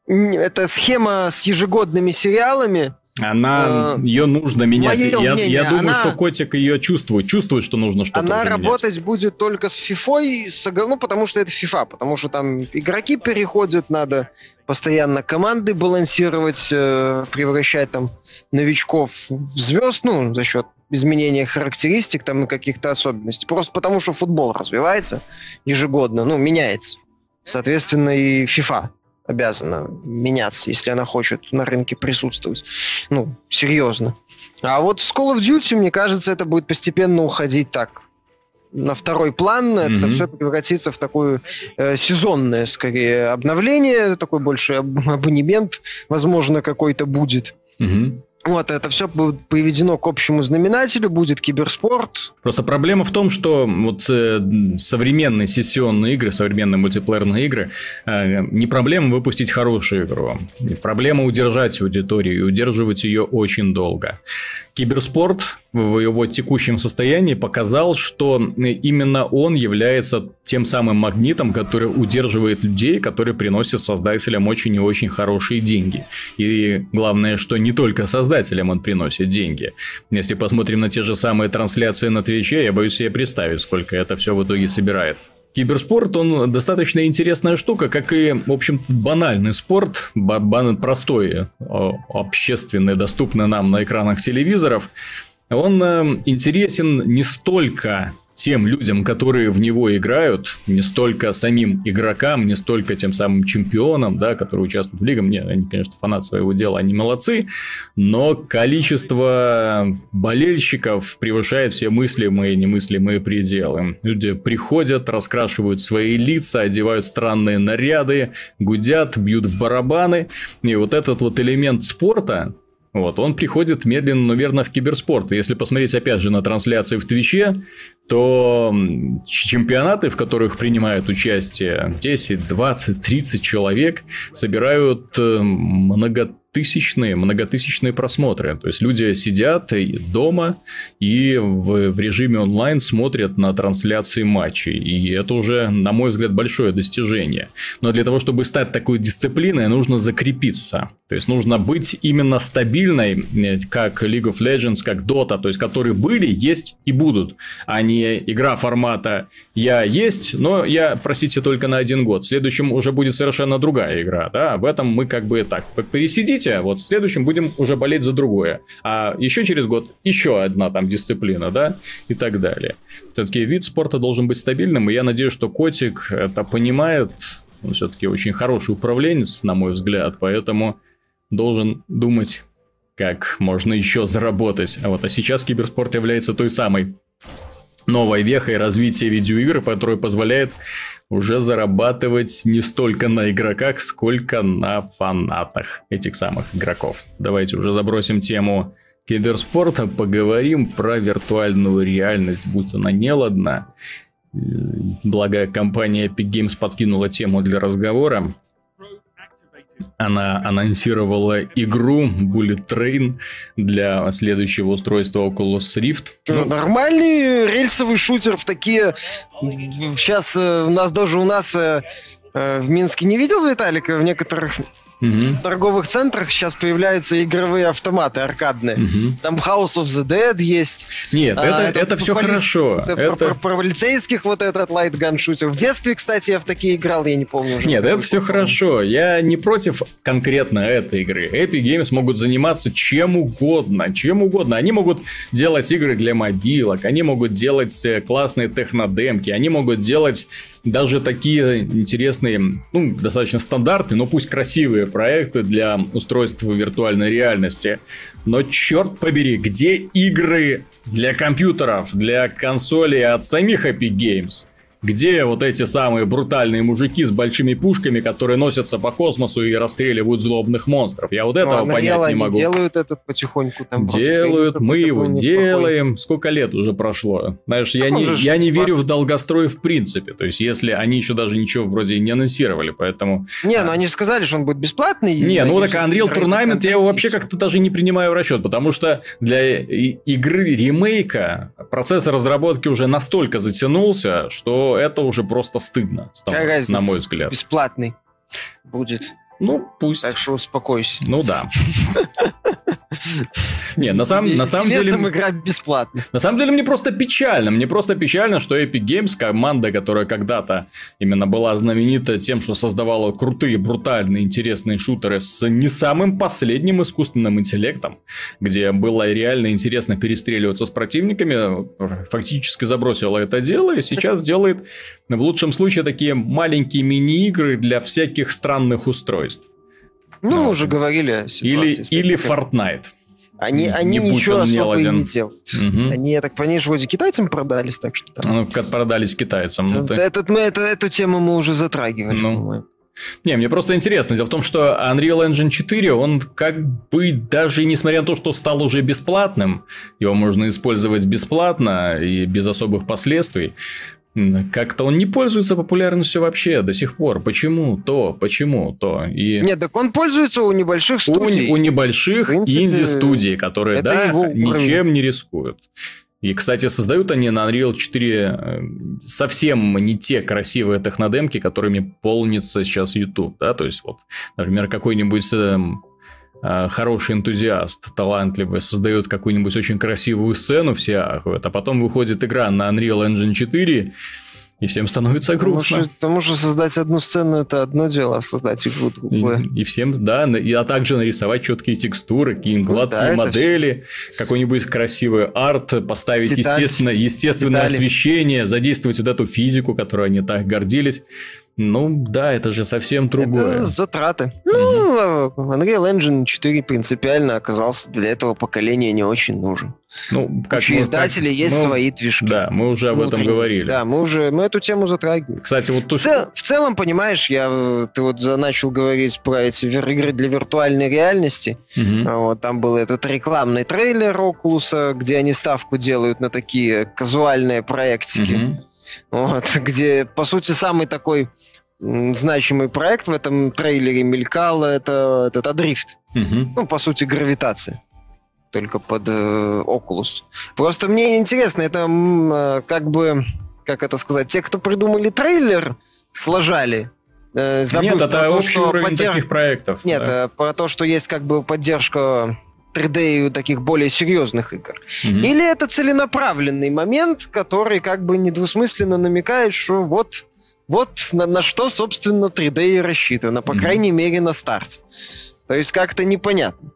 [SPEAKER 2] это схема с ежегодными сериалами,
[SPEAKER 1] она, э, ее нужно менять. Я, мнение, я думаю, она, что котик ее чувствует, чувствует, что нужно что-то
[SPEAKER 2] Она работать менять. будет только с FIFA, с, ну, потому что это FIFA, потому что там игроки переходят, надо постоянно команды балансировать, э, превращать там новичков в звезд, ну, за счет изменения характеристик там и каких-то особенностей. Просто потому, что футбол развивается ежегодно, ну, меняется. Соответственно, и FIFA обязана меняться, если она хочет на рынке присутствовать. Ну, серьезно. А вот с Call of Duty, мне кажется, это будет постепенно уходить так на второй план, mm-hmm. это все превратится в такое э, сезонное, скорее, обновление, такой больше аб- абонемент, возможно, какой-то будет. Mm-hmm. Вот, это все будет приведено к общему знаменателю, будет киберспорт.
[SPEAKER 1] Просто проблема в том, что вот э, современные сессионные игры, современные мультиплеерные игры, э, не проблема выпустить хорошую игру. Проблема удержать аудиторию и удерживать ее очень долго. Киберспорт в его текущем состоянии показал, что именно он является тем самым магнитом, который удерживает людей, которые приносят создателям очень и очень хорошие деньги. И главное, что не только создателям он приносит деньги. Если посмотрим на те же самые трансляции на Твиче, я боюсь себе представить, сколько это все в итоге собирает. Киберспорт, он достаточно интересная штука, как и, в общем, банальный спорт, простой, общественный, доступный нам на экранах телевизоров. Он э, интересен не столько тем людям, которые в него играют, не столько самим игрокам, не столько тем самым чемпионам, да, которые участвуют в лигах. Мне, они, конечно, фанат своего дела, они молодцы, но количество болельщиков превышает все мыслимые и немыслимые пределы. Люди приходят, раскрашивают свои лица, одевают странные наряды, гудят, бьют в барабаны. И вот этот вот элемент спорта, вот, он приходит медленно, но верно в киберспорт. Если посмотреть, опять же, на трансляции в Твиче, то чемпионаты, в которых принимают участие 10, 20, 30 человек, собирают э, много тысячные, многотысячные просмотры. То есть люди сидят дома и в, в режиме онлайн смотрят на трансляции матчей. И это уже, на мой взгляд, большое достижение. Но для того, чтобы стать такой дисциплиной, нужно закрепиться. То есть нужно быть именно стабильной, э, как League of Legends, как Dota, то есть которые были, есть и будут, а не игра формата «я есть, но я, простите, только на один год». В следующем уже будет совершенно другая игра. Да? В этом мы как бы так пересидите хотите, вот в следующем будем уже болеть за другое. А еще через год еще одна там дисциплина, да, и так далее. Все-таки вид спорта должен быть стабильным, и я надеюсь, что котик это понимает. Он все-таки очень хороший управленец, на мой взгляд, поэтому должен думать, как можно еще заработать. А вот а сейчас киберспорт является той самой новой вехой развития видеоигр, которая позволяет уже зарабатывать не столько на игроках, сколько на фанатах этих самых игроков. Давайте уже забросим тему киберспорта, поговорим про виртуальную реальность, будь она неладна. Благо, компания Epic Games подкинула тему для разговора она анонсировала игру Bullet Train для следующего устройства Oculus Rift.
[SPEAKER 2] Ну, нормальный рельсовый шутер в такие... Сейчас э, у нас даже у нас э, э, в Минске не видел Виталика в некоторых Угу. В торговых центрах сейчас появляются игровые автоматы аркадные. Угу. Там House of the Dead есть.
[SPEAKER 1] Нет, а, это, это, это все поли... хорошо.
[SPEAKER 2] Это, это... Про, про, про полицейских вот этот Light Gun шутер. В детстве, кстати, я в такие играл, я не помню уже.
[SPEAKER 1] Нет, это все хорошо. Я не против конкретно этой игры. Epic Games могут заниматься чем угодно, чем угодно. Они могут делать игры для мобилок, они могут делать э, классные технодемки, они могут делать даже такие интересные, ну, достаточно стандартные, но пусть красивые проекты для устройства виртуальной реальности. Но черт побери, где игры для компьютеров, для консолей от самих Epic Games? Где вот эти самые брутальные мужики с большими пушками, которые носятся по космосу и расстреливают злобных монстров? Я вот этого ну, понять не могу.
[SPEAKER 2] делают этот потихоньку там.
[SPEAKER 1] Делают, мы его делаем. Сколько лет уже прошло? Знаешь, я не, я не верю в долгострой в принципе. То есть, если они еще даже ничего вроде не анонсировали, поэтому...
[SPEAKER 2] Не, ну они же сказали, что он будет бесплатный.
[SPEAKER 1] Не, ну так Unreal Tournament я его вообще как-то даже не принимаю в расчет, потому что для игры ремейка процесс разработки уже настолько затянулся, что это уже просто стыдно, становится, на мой взгляд.
[SPEAKER 2] Бесплатный будет.
[SPEAKER 1] Ну, пусть.
[SPEAKER 2] Так что успокойся.
[SPEAKER 1] Ну да. *laughs* Не, на самом, на самом деле...
[SPEAKER 2] игра бесплатно.
[SPEAKER 1] На самом деле мне просто печально. Мне просто печально, что Epic Games, команда, которая когда-то именно была знаменита тем, что создавала крутые, брутальные, интересные шутеры с не самым последним искусственным интеллектом, где было реально интересно перестреливаться с противниками, фактически забросила это дело и сейчас *laughs* делает в лучшем случае такие маленькие мини-игры для всяких странных устройств.
[SPEAKER 2] Ну, мы уже говорили о
[SPEAKER 1] Или, или Fortnite.
[SPEAKER 2] Они, они не ничего особо не делают. Угу. Они, я так понимаю, вроде китайцам продались, так что там...
[SPEAKER 1] Ну, как продались китайцам. Ну,
[SPEAKER 2] ты... Этот, мы, это, эту тему мы уже затрагивали, ну.
[SPEAKER 1] Не, мне просто интересно. Дело в том, что Unreal Engine 4, он как бы даже несмотря на то, что стал уже бесплатным, его можно использовать бесплатно и без особых последствий, как-то он не пользуется популярностью вообще до сих пор. Почему то? Почему то? И...
[SPEAKER 2] Нет, так он пользуется у небольших студий.
[SPEAKER 1] У, у небольших инди-студий, которые, да, ничем не рискуют. И, кстати, создают они на Unreal 4 э, совсем не те красивые технодемки, которыми полнится сейчас YouTube, да, то есть вот, например, какой-нибудь эм, хороший энтузиаст, талантливый, создает какую-нибудь очень красивую сцену, все ахуют, а потом выходит игра на Unreal Engine 4, и всем становится грустно.
[SPEAKER 2] Потому что, потому что создать одну сцену это одно дело, а создать игру другое.
[SPEAKER 1] И, и всем, да, и, а также нарисовать четкие текстуры, какие-нибудь ну, гладкие да, модели, какой-нибудь красивый арт, поставить Деталь, естественно, естественное детали. освещение, задействовать вот эту физику, которой они так гордились. Ну да, это же совсем другое. Это
[SPEAKER 2] затраты. Ну, Unreal Engine 4 принципиально оказался для этого поколения не очень нужен. Ну, как У издателей есть ну, свои движки.
[SPEAKER 1] Да, мы уже об этом говорили.
[SPEAKER 2] Да, мы уже мы эту тему затрагивали.
[SPEAKER 1] Кстати, вот тут...
[SPEAKER 2] В, цел, в целом, понимаешь, я ты вот начал говорить про эти игры для виртуальной реальности. Угу. Вот, там был этот рекламный трейлер Oculus, где они ставку делают на такие казуальные проектики. Угу. Вот, *laughs* где, по сути, самый такой значимый проект в этом трейлере мелькал, это этот Адрифт. Угу. Ну, по сути, гравитация. Только под э, Oculus. Просто мне интересно, это э, как бы, как это сказать, те, кто придумали трейлер, сложали.
[SPEAKER 1] Э, Нет, это то, общий уровень поддерж... таких проектов.
[SPEAKER 2] Нет, да. э, про то, что есть как бы поддержка 3D и таких более серьезных игр. Mm-hmm. Или это целенаправленный момент, который как бы недвусмысленно намекает, что вот вот на, на что, собственно, 3D и рассчитано, по mm-hmm. крайней мере, на старте. То есть как-то непонятно.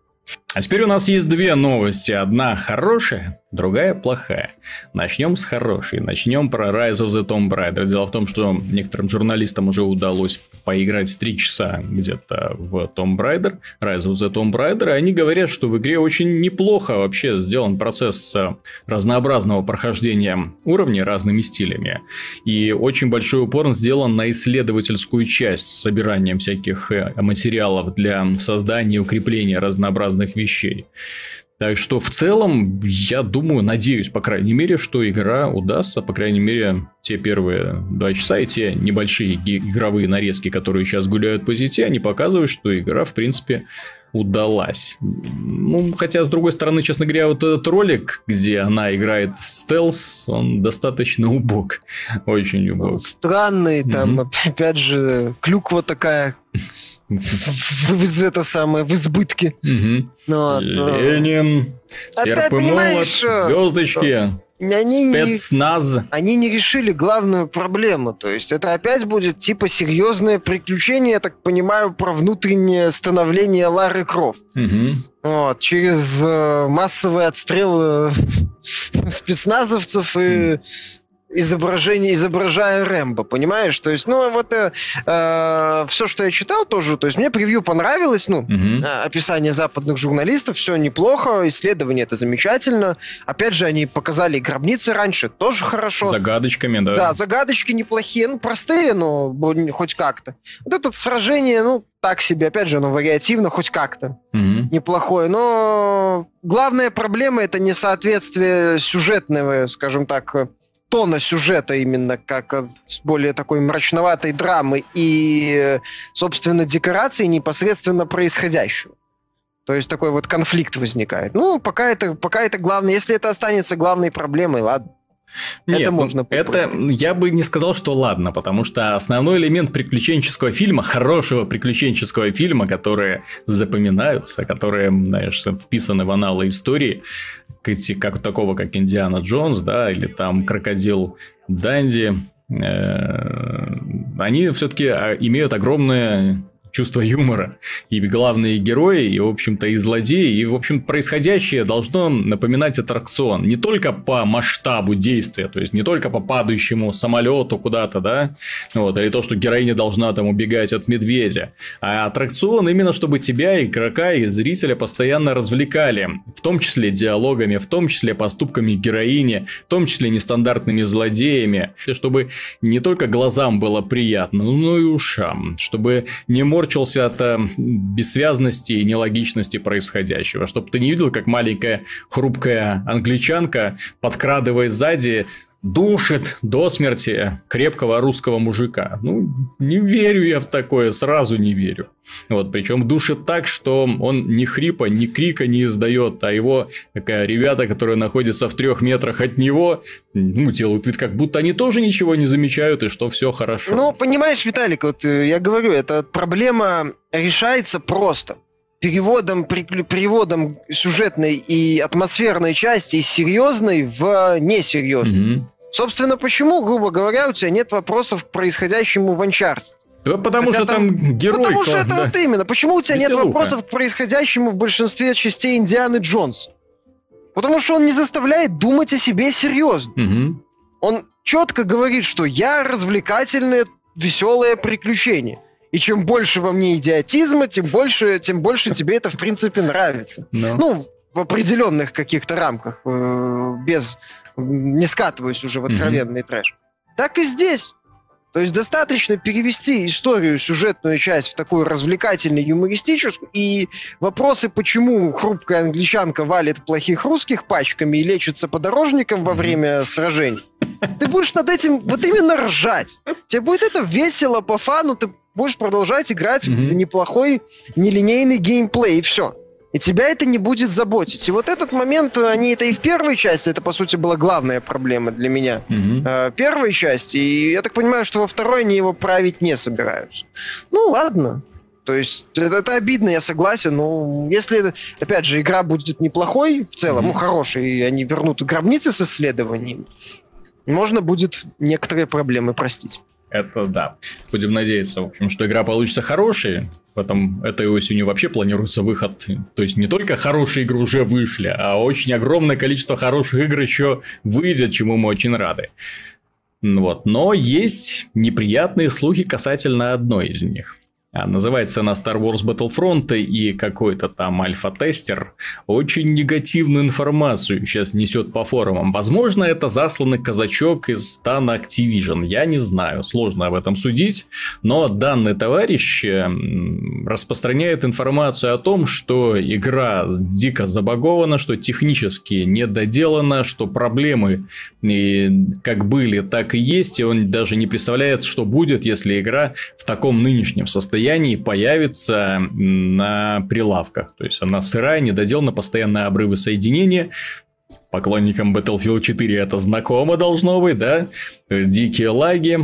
[SPEAKER 1] А теперь у нас есть две новости. Одна хорошая, другая плохая. Начнем с хорошей. Начнем про Rise of the Tomb Raider. Дело в том, что некоторым журналистам уже удалось поиграть 3 часа где-то в Tomb Raider, Rise of the Tomb Raider, и они говорят, что в игре очень неплохо вообще сделан процесс э, разнообразного прохождения уровней разными стилями. И очень большой упор сделан на исследовательскую часть с собиранием всяких э, материалов для создания и укрепления разнообразных вещей. Так что в целом, я думаю, надеюсь, по крайней мере, что игра удастся, по крайней мере, те первые два часа и те небольшие игровые нарезки, которые сейчас гуляют по сети, они показывают, что игра, в принципе, удалась. Ну, хотя, с другой стороны, честно говоря, вот этот ролик, где она играет стелс, он достаточно убог. *laughs* Очень убог.
[SPEAKER 2] Странный, там, угу. опять же, клюква такая *laughs* это самое, в избытке.
[SPEAKER 1] Ну, Ленин, серп и молот, звездочки. Они Спецназ.
[SPEAKER 2] Не, они не решили главную проблему. То есть это опять будет типа серьезное приключение, я так понимаю, про внутреннее становление Лары Крофт. Угу. Вот, через э, массовый отстрел э, *laughs* спецназовцев и изображение, изображая Рэмбо, понимаешь? То есть, ну, вот э, э, все, что я читал тоже, то есть мне превью понравилось, ну, угу. описание западных журналистов, все неплохо, исследование это замечательно. Опять же, они показали гробницы раньше, тоже хорошо.
[SPEAKER 1] Загадочками, да.
[SPEAKER 2] Да, загадочки неплохие, ну, простые, но хоть как-то. Вот это сражение, ну, так себе, опять же, оно вариативно, хоть как-то угу. неплохое. Но главная проблема это несоответствие сюжетного, скажем так, тона сюжета именно как с более такой мрачноватой драмы и, собственно, декорации непосредственно происходящего. То есть такой вот конфликт возникает. Ну, пока это, пока это главное. Если это останется главной проблемой, ладно.
[SPEAKER 1] Нет, это ну, можно Это я бы не сказал, что ладно, потому что основной элемент приключенческого фильма, хорошего приключенческого фильма, которые запоминаются, которые, знаешь, вписаны в аналы истории, как такого, как Индиана Джонс, да, или там Крокодил Данди, э, они все-таки а, имеют огромное чувство юмора. И главные герои, и, в общем-то, и злодеи, и, в общем, происходящее должно напоминать аттракцион. Не только по масштабу действия, то есть не только по падающему самолету куда-то, да, вот, или то, что героиня должна там убегать от медведя, а аттракцион именно, чтобы тебя, игрока и зрителя постоянно развлекали, в том числе диалогами, в том числе поступками героини, в том числе нестандартными злодеями, чтобы не только глазам было приятно, но и ушам, чтобы не мор корчился от э, бессвязности и нелогичности происходящего. Чтобы ты не видел, как маленькая хрупкая англичанка, подкрадываясь сзади, душит до смерти крепкого русского мужика. Ну, не верю я в такое, сразу не верю. Вот, причем душит так, что он ни хрипа, ни крика не издает, а его такая, ребята, которые находятся в трех метрах от него, ну, делают вид, как будто они тоже ничего не замечают, и что все хорошо.
[SPEAKER 2] Ну, понимаешь, Виталик, вот э, я говорю, эта проблема решается просто переводом, переводом сюжетной и атмосферной части из серьезной в несерьезную. Угу. Собственно, почему, грубо говоря, у тебя нет вопросов к происходящему в Uncharted?
[SPEAKER 1] Да потому Хотя что там, там герой.
[SPEAKER 2] Потому что это да. вот именно. Почему у тебя Веселуха. нет вопросов к происходящему в большинстве частей Индианы Джонс? Потому что он не заставляет думать о себе серьезно. Угу. Он четко говорит, что я развлекательное, веселое приключение. И чем больше во мне идиотизма, тем больше, тем больше тебе это, в принципе, нравится. No. Ну, в определенных каких-то рамках, э, без не скатываюсь уже в откровенный mm-hmm. трэш. Так и здесь. То есть достаточно перевести историю, сюжетную часть в такую развлекательную, юмористическую, и вопросы, почему хрупкая англичанка валит плохих русских пачками и лечится подорожником во время сражений, ты будешь над этим вот именно ржать. Тебе будет это весело, по фану, ты будешь продолжать играть mm-hmm. в неплохой нелинейный геймплей, и все и тебя это не будет заботить. И вот этот момент, они это и в первой части, это, по сути, была главная проблема для меня. Mm-hmm. Первой части, и я так понимаю, что во второй они его править не собираются. Ну, ладно. То есть это, это обидно, я согласен, но если, опять же, игра будет неплохой в целом, mm-hmm. ну, хорошей, и они вернут гробницы с исследованием, можно будет некоторые проблемы простить.
[SPEAKER 1] Это да. Будем надеяться, в общем, что игра получится хорошей. Потом этой осенью вообще планируется выход. То есть не только хорошие игры уже вышли, а очень огромное количество хороших игр еще выйдет, чему мы очень рады. Вот. Но есть неприятные слухи касательно одной из них. А, называется она Star Wars Battlefront, и какой-то там альфа-тестер очень негативную информацию сейчас несет по форумам. Возможно, это засланный казачок из стана Activision, я не знаю, сложно об этом судить, но данный товарищ распространяет информацию о том, что игра дико забагована, что технически недоделана, что проблемы как были, так и есть, и он даже не представляет, что будет, если игра в таком нынешнем состоянии состоянии появится на прилавках. То есть она сырая, недоделана, постоянные обрывы соединения. Поклонникам Battlefield 4 это знакомо должно быть, да? То есть дикие лаги,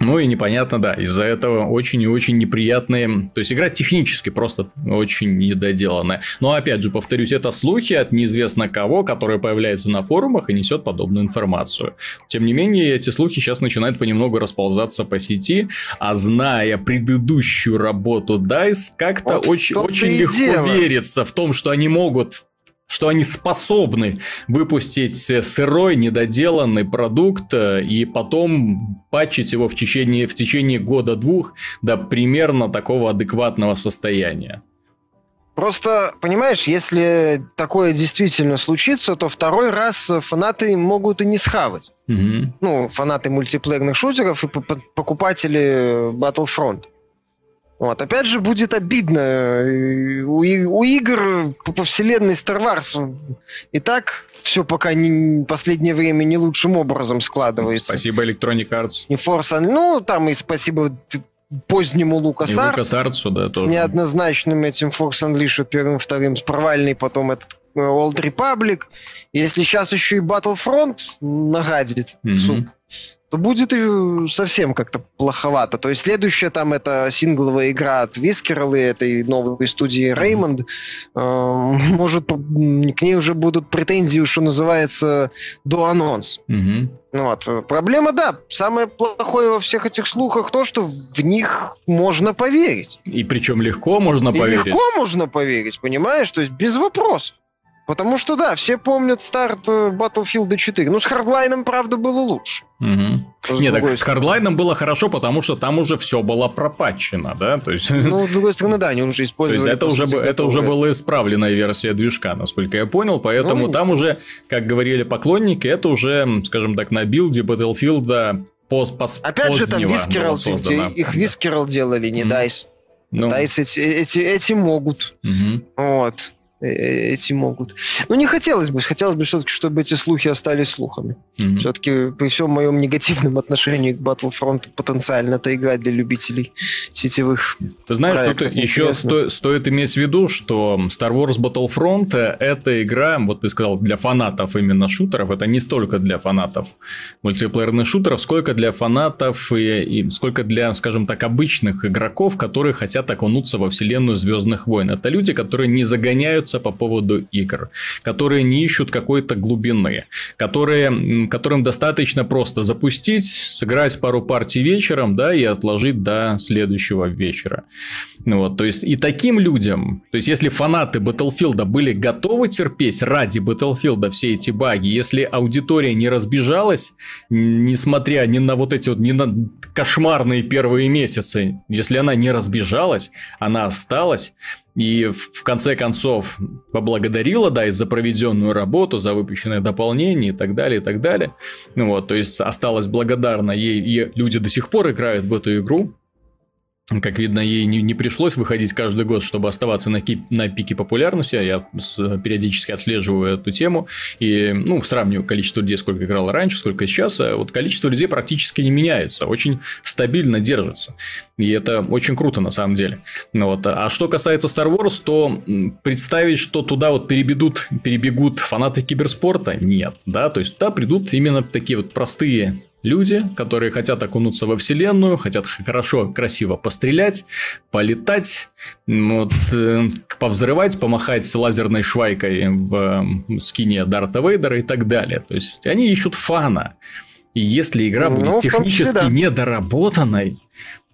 [SPEAKER 1] ну и непонятно, да, из-за этого очень и очень неприятные... То есть игра технически просто очень недоделанная. Но опять же, повторюсь, это слухи от неизвестно кого, которые появляются на форумах и несет подобную информацию. Тем не менее, эти слухи сейчас начинают понемногу расползаться по сети, а зная предыдущую работу DICE, как-то вот очень, очень легко дело. верится в том, что они могут что они способны выпустить сырой, недоделанный продукт э, и потом патчить его в течение, в течение года-двух до примерно такого адекватного состояния.
[SPEAKER 2] Просто, понимаешь, если такое действительно случится, то второй раз фанаты могут и не схавать. Угу. Ну, фанаты мультиплеерных шутеров и покупатели Battlefront. Вот, опять же, будет обидно. У, у игр по, по вселенной Star Wars и так все пока не, последнее время не лучшим образом складывается.
[SPEAKER 1] Спасибо Electronic Arts.
[SPEAKER 2] И Force, ну, там и спасибо позднему Лукасарту.
[SPEAKER 1] Лукасартсу, да,
[SPEAKER 2] тоже. С неоднозначным этим Force Unleashed первым, вторым, с провальный потом этот Old Republic. Если сейчас еще и Battlefront нагадит mm-hmm. суп, то будет и совсем как-то плоховато. То есть следующая там это сингловая игра от Вискерл и этой новой студии Raymond. Э, *laughs* может, к ней уже будут претензии, что называется, до анонс. Mm-hmm. Вот. Проблема, да, самое плохое во всех этих слухах то, что в них можно поверить.
[SPEAKER 1] И причем легко можно
[SPEAKER 2] и
[SPEAKER 1] поверить.
[SPEAKER 2] легко можно поверить, понимаешь? То есть без вопросов. Потому что, да, все помнят старт э, Battlefield 4. Ну, с Хардлайном, правда, было лучше.
[SPEAKER 1] Угу. Нет, так с Хардлайном было хорошо, потому что там уже все было пропатчено, да? То есть...
[SPEAKER 2] Ну, с *laughs* другой стороны, да, они уже использовали...
[SPEAKER 1] То есть это уже,
[SPEAKER 2] сути,
[SPEAKER 1] это уже была исправленная версия движка, насколько я понял, поэтому ну, там уже, как говорили поклонники, это уже, скажем так, на билде Battlefield пост, пост,
[SPEAKER 2] Опять же, там Вискерал, их Вискерал делали, не Дайс. Ну... Дайс эти, эти, эти могут. Угу. Вот. Э, эти могут. Ну, не хотелось бы. Хотелось бы все-таки, чтобы эти слухи остались слухами. Mm-hmm. Все-таки при всем моем негативном отношении к Battlefront потенциально это игра для любителей сетевых
[SPEAKER 1] Ты знаешь, тут еще сто, стоит иметь в виду, что Star Wars Battlefront это игра, вот ты сказал, для фанатов именно шутеров. Это не столько для фанатов мультиплеерных шутеров, сколько для фанатов и, и сколько для, скажем так, обычных игроков, которые хотят окунуться во вселенную Звездных войн. Это люди, которые не загоняют беспокоятся по поводу игр, которые не ищут какой-то глубины, которые, которым достаточно просто запустить, сыграть пару партий вечером, да, и отложить до следующего вечера. Вот, то есть, и таким людям, то есть, если фанаты Battlefield были готовы терпеть ради Battlefield все эти баги, если аудитория не разбежалась, несмотря ни на вот эти вот, ни на кошмарные первые месяцы, если она не разбежалась, она осталась, и в конце концов поблагодарила, да, и за проведенную работу, за выпущенное дополнение и так далее, и так далее. Ну вот, то есть осталась благодарна ей, и люди до сих пор играют в эту игру, как видно, ей не, не пришлось выходить каждый год, чтобы оставаться на, ки- на пике популярности. Я с, периодически отслеживаю эту тему и ну, сравниваю количество людей, сколько играло раньше, сколько сейчас. А вот количество людей практически не меняется, очень стабильно держится. И это очень круто на самом деле. Ну вот. А что касается Star Wars, то представить, что туда вот перебегут, перебегут фанаты киберспорта, нет. Да? То есть туда придут именно такие вот простые люди, которые хотят окунуться во вселенную, хотят хорошо, красиво пострелять, полетать, вот, э, повзрывать, помахать лазерной швайкой в э, скине Дарта Вейдера и так далее. То есть они ищут фана. И если игра будет ну, технически да. недоработанной,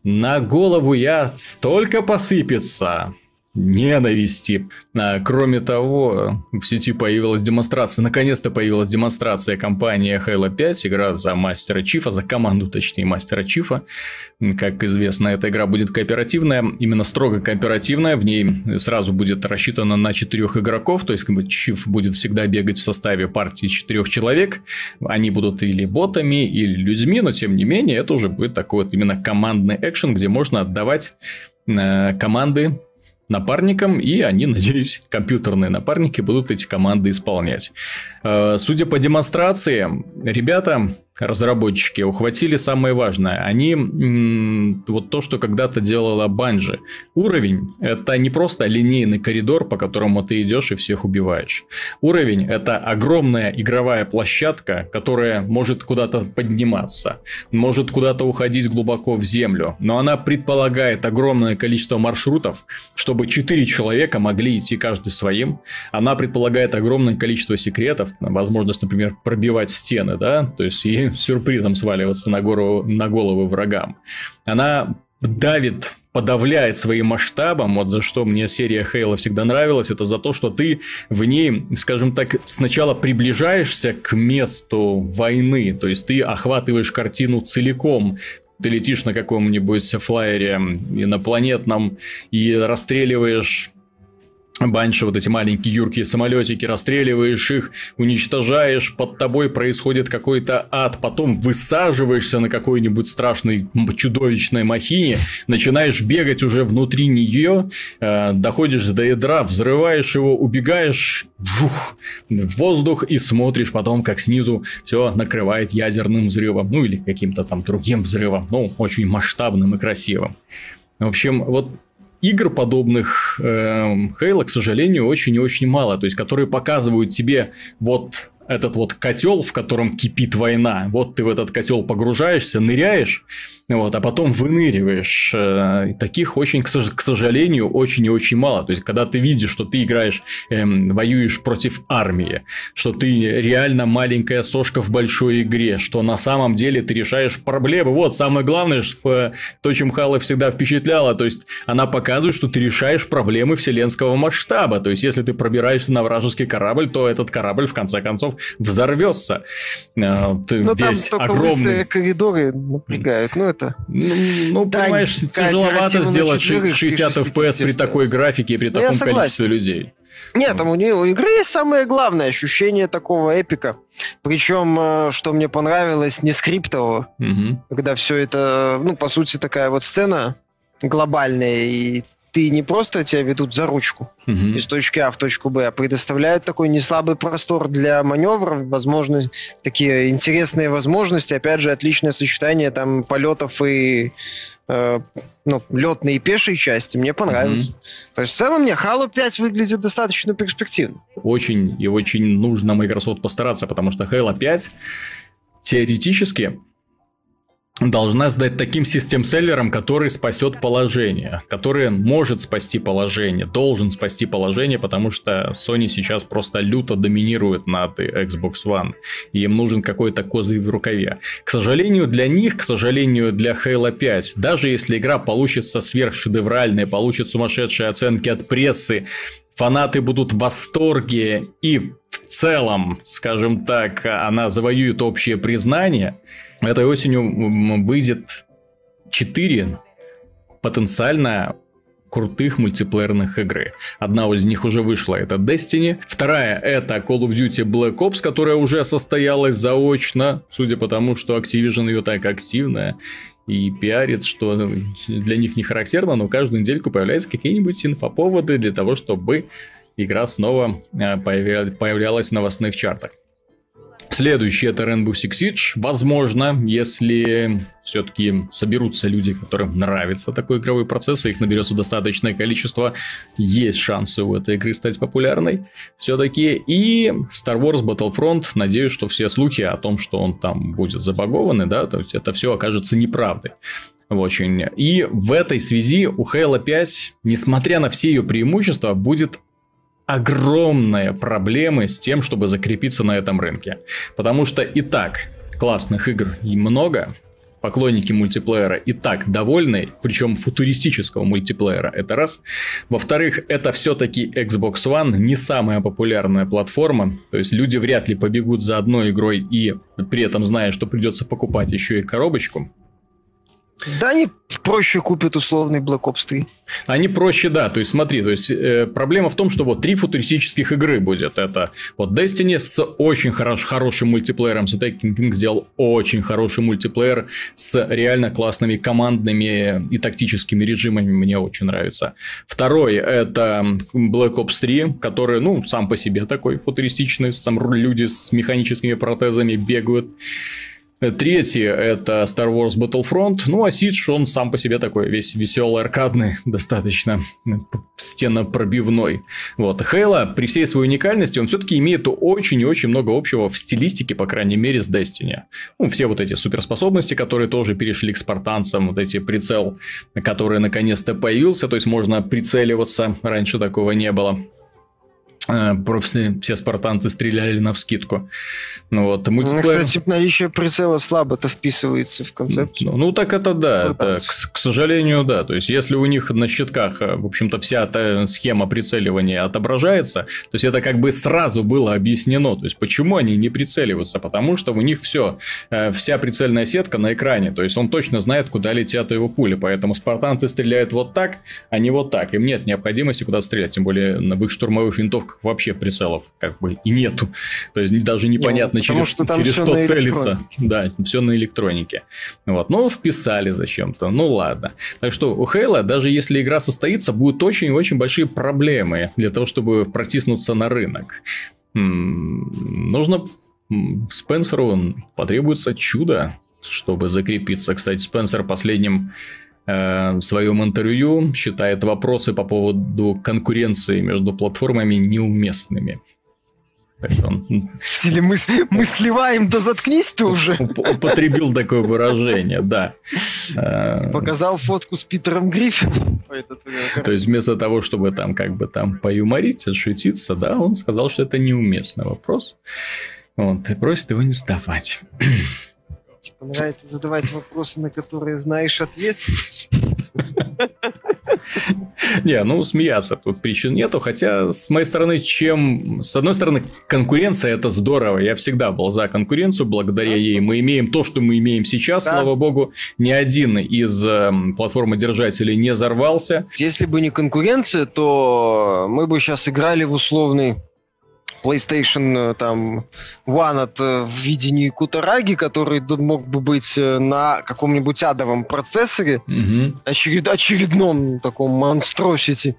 [SPEAKER 1] на голову я столько посыпется ненависти. А, кроме того, в сети появилась демонстрация, наконец-то появилась демонстрация компании Halo 5, игра за мастера Чифа, за команду, точнее, мастера Чифа. Как известно, эта игра будет кооперативная, именно строго кооперативная, в ней сразу будет рассчитана на четырех игроков, то есть как бы, Чиф будет всегда бегать в составе партии четырех человек, они будут или ботами, или людьми, но тем не менее, это уже будет такой вот именно командный экшен, где можно отдавать э, команды напарникам, и они, *laughs* надеюсь, компьютерные напарники будут эти команды исполнять. Э, судя по демонстрации, ребята разработчики ухватили самое важное. Они вот то, что когда-то делала Банжи. Уровень – это не просто линейный коридор, по которому ты идешь и всех убиваешь. Уровень – это огромная игровая площадка, которая может куда-то подниматься, может куда-то уходить глубоко в землю, но она предполагает огромное количество маршрутов, чтобы 4 человека могли идти каждый своим. Она предполагает огромное количество секретов, возможность, например, пробивать стены, да, то есть и сюрпризом сваливаться на, гору, на головы врагам. Она давит подавляет своим масштабом, вот за что мне серия Хейла всегда нравилась, это за то, что ты в ней, скажем так, сначала приближаешься к месту войны, то есть ты охватываешь картину целиком, ты летишь на каком-нибудь флайере инопланетном и расстреливаешь Банши, вот эти маленькие юркие самолетики, расстреливаешь их, уничтожаешь, под тобой происходит какой-то ад, потом высаживаешься на какой-нибудь страшной чудовищной махине, начинаешь бегать уже внутри нее, э, доходишь до ядра, взрываешь его, убегаешь жух, в воздух и смотришь потом, как снизу все накрывает ядерным взрывом, ну или каким-то там другим взрывом, ну очень масштабным и красивым. В общем, вот игр подобных э, Halo, к сожалению, очень и очень мало. То есть, которые показывают тебе вот этот вот котел, в котором кипит война. Вот ты в этот котел погружаешься, ныряешь, вот, а потом выныриваешь. Э, таких очень, к сожалению, очень и очень мало. То есть, когда ты видишь, что ты играешь, эм, воюешь против армии, что ты реально маленькая сошка в большой игре, что на самом деле ты решаешь проблемы. Вот, самое главное, что, то, чем Хала всегда впечатляла, то есть, она показывает, что ты решаешь проблемы вселенского масштаба. То есть, если ты пробираешься на вражеский корабль, то этот корабль, в конце концов, взорвется.
[SPEAKER 2] Э, ты ну, там только огромный... коридоры напрягают. Ну, это...
[SPEAKER 1] Ну, ну да, понимаешь, тяжеловато сделать 60 FPS при такой графике и при ну, таком количестве людей.
[SPEAKER 2] Нет, там у, нее, у игры есть самое главное ощущение такого эпика. Причем, э, что мне понравилось, не скриптового. Угу. Когда все это, ну, по сути, такая вот сцена глобальная, и ты не просто тебя ведут за ручку угу. из точки А в точку Б, а предоставляют такой неслабый простор для маневров, возможно, такие интересные возможности, опять же, отличное сочетание там полетов и э, ну, летной и пешей части, мне понравилось. Угу. То есть, в целом, мне Halo 5 выглядит достаточно перспективно.
[SPEAKER 1] Очень и очень нужно Microsoft постараться, потому что Halo 5 теоретически должна стать таким систем-селлером, который спасет положение, который может спасти положение, должен спасти положение, потому что Sony сейчас просто люто доминирует над Xbox One, и им нужен какой-то козырь в рукаве. К сожалению для них, к сожалению для Halo 5, даже если игра получится сверхшедевральной, получит сумасшедшие оценки от прессы, фанаты будут в восторге и в целом, скажем так, она завоюет общее признание – Этой осенью выйдет 4 потенциально крутых мультиплеерных игры. Одна из них уже вышла, это Destiny. Вторая это Call of Duty Black Ops, которая уже состоялась заочно, судя по тому, что Activision ее так активно и пиарит, что для них не характерно, но каждую недельку появляются какие-нибудь инфоповоды для того, чтобы игра снова э, появлялась в новостных чартах. Следующий это Rainbow Six Siege. Возможно, если все-таки соберутся люди, которым нравится такой игровой процесс, и их наберется достаточное количество, есть шансы у этой игры стать популярной все-таки. И Star Wars Battlefront, надеюсь, что все слухи о том, что он там будет забагованный, да, то есть это все окажется неправдой. Очень. И в этой связи у Halo 5, несмотря на все ее преимущества, будет огромные проблемы с тем, чтобы закрепиться на этом рынке. Потому что и так классных игр много, поклонники мультиплеера и так довольны, причем футуристического мультиплеера, это раз. Во-вторых, это все-таки Xbox One, не самая популярная платформа, то есть люди вряд ли побегут за одной игрой и при этом зная, что придется покупать еще и коробочку.
[SPEAKER 2] Да, они проще купят условный Black Ops 3.
[SPEAKER 1] Они проще, да. То есть, смотри, то есть, э, проблема в том, что вот три футуристических игры будет. Это вот Destiny с очень хорош, хорошим мультиплеером. The Taking King сделал очень хороший мультиплеер с реально классными командными и тактическими режимами. Мне очень нравится. Второй это Black Ops 3, который, ну, сам по себе такой футуристичный. Там люди с механическими протезами бегают. Третье это Star Wars Battlefront. Ну, а Siege, он сам по себе такой весь веселый, аркадный, *laughs* достаточно стенопробивной. Вот. Хейла, при всей своей уникальности, он все-таки имеет очень и очень много общего в стилистике, по крайней мере, с Destiny. Ну, все вот эти суперспособности, которые тоже перешли к спартанцам, вот эти прицел, который наконец-то появился, то есть можно прицеливаться, раньше такого не было. Э, просто все спартанцы стреляли на вскидку. Ну, вот,
[SPEAKER 2] мультиплеер... Кстати, наличие прицела слабо-то вписывается в концепцию.
[SPEAKER 1] Ну, ну так это да. Это, к, к сожалению, да. То есть, если у них на щитках, э, в общем-то, вся та схема прицеливания отображается, то есть, это как бы сразу было объяснено. То есть, почему они не прицеливаются? Потому что у них все, э, вся прицельная сетка на экране. То есть, он точно знает, куда летят его пули. Поэтому спартанцы стреляют вот так, а не вот так. Им нет необходимости куда стрелять. Тем более, в их штурмовых винтовках вообще прицелов как бы и нету. То есть даже непонятно, ну, через, что, через что целиться. Да, все на электронике. Вот. Ну, вписали зачем-то. Ну, ладно. Так что у Хейла, даже если игра состоится, будут очень-очень большие проблемы для того, чтобы протиснуться на рынок. М-м, нужно Спенсеру потребуется чудо, чтобы закрепиться. Кстати, Спенсер последним в своем интервью считает вопросы по поводу конкуренции между платформами неуместными.
[SPEAKER 2] Или мы, мы сливаем, да заткнись ты уже.
[SPEAKER 1] Употребил такое выражение, да.
[SPEAKER 2] Э, Показал фотку с Питером Гриффином.
[SPEAKER 1] То есть вместо того, чтобы там как бы там поюморить, отшутиться, да, он сказал, что это неуместный вопрос. Вот, и просит его не сдавать.
[SPEAKER 2] Типа нравится задавать вопросы, на которые знаешь ответ.
[SPEAKER 1] Не, ну смеяться тут причин нету, хотя с моей стороны, чем... С одной стороны, конкуренция это здорово, я всегда был за конкуренцию, благодаря ей мы имеем то, что мы имеем сейчас, да. слава богу, ни один из э, платформодержателей не взорвался.
[SPEAKER 2] Если бы не конкуренция, то мы бы сейчас играли в условный PlayStation э, там One от э, в видении Кутараги, который мог бы быть э, на каком-нибудь адовом процессоре, угу. очеред, очередном таком монстросити,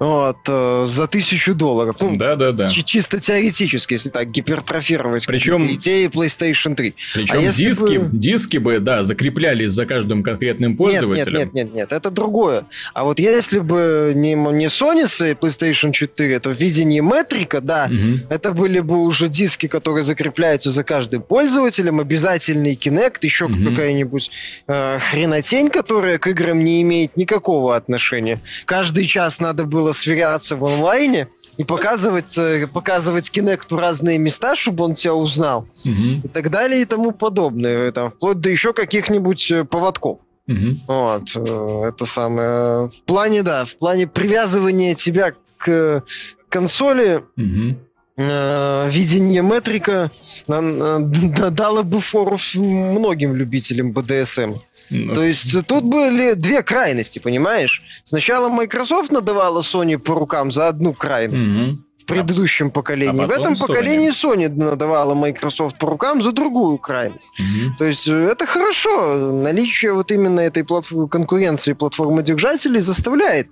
[SPEAKER 2] вот, за тысячу долларов.
[SPEAKER 1] Ну, да, да, да.
[SPEAKER 2] Чисто теоретически, если так гипертрофировать
[SPEAKER 1] Причем,
[SPEAKER 2] идеи PlayStation 3.
[SPEAKER 1] Причем а диски, бы... диски бы, да, закреплялись за каждым конкретным пользователем.
[SPEAKER 2] Нет, нет, нет, нет, это другое. А вот если бы не, не Sony с PlayStation 4, то в видении метрика, да, угу это были бы уже диски, которые закрепляются за каждым пользователем, обязательный Kinect, еще mm-hmm. какая-нибудь э, хренотень, которая к играм не имеет никакого отношения. Каждый час надо было сверяться в онлайне и показывать, э, показывать Kinect разные места, чтобы он тебя узнал, mm-hmm. и так далее и тому подобное. Там, вплоть до еще каких-нибудь э, поводков. Mm-hmm. Вот, э, это самое. В плане, да, в плане привязывания тебя к консоли, mm-hmm э, видение метрика дало бы фору многим любителям BDSM. Ну. То есть тут были две крайности, понимаешь? Сначала Microsoft надавала Sony по рукам за одну крайность. Угу. В предыдущем а поколении. А в этом Sony. поколении Sony надавала Microsoft по рукам за другую крайность. Угу. То есть э, это хорошо. Наличие вот именно этой платформ... конкуренции платформодержателей заставляет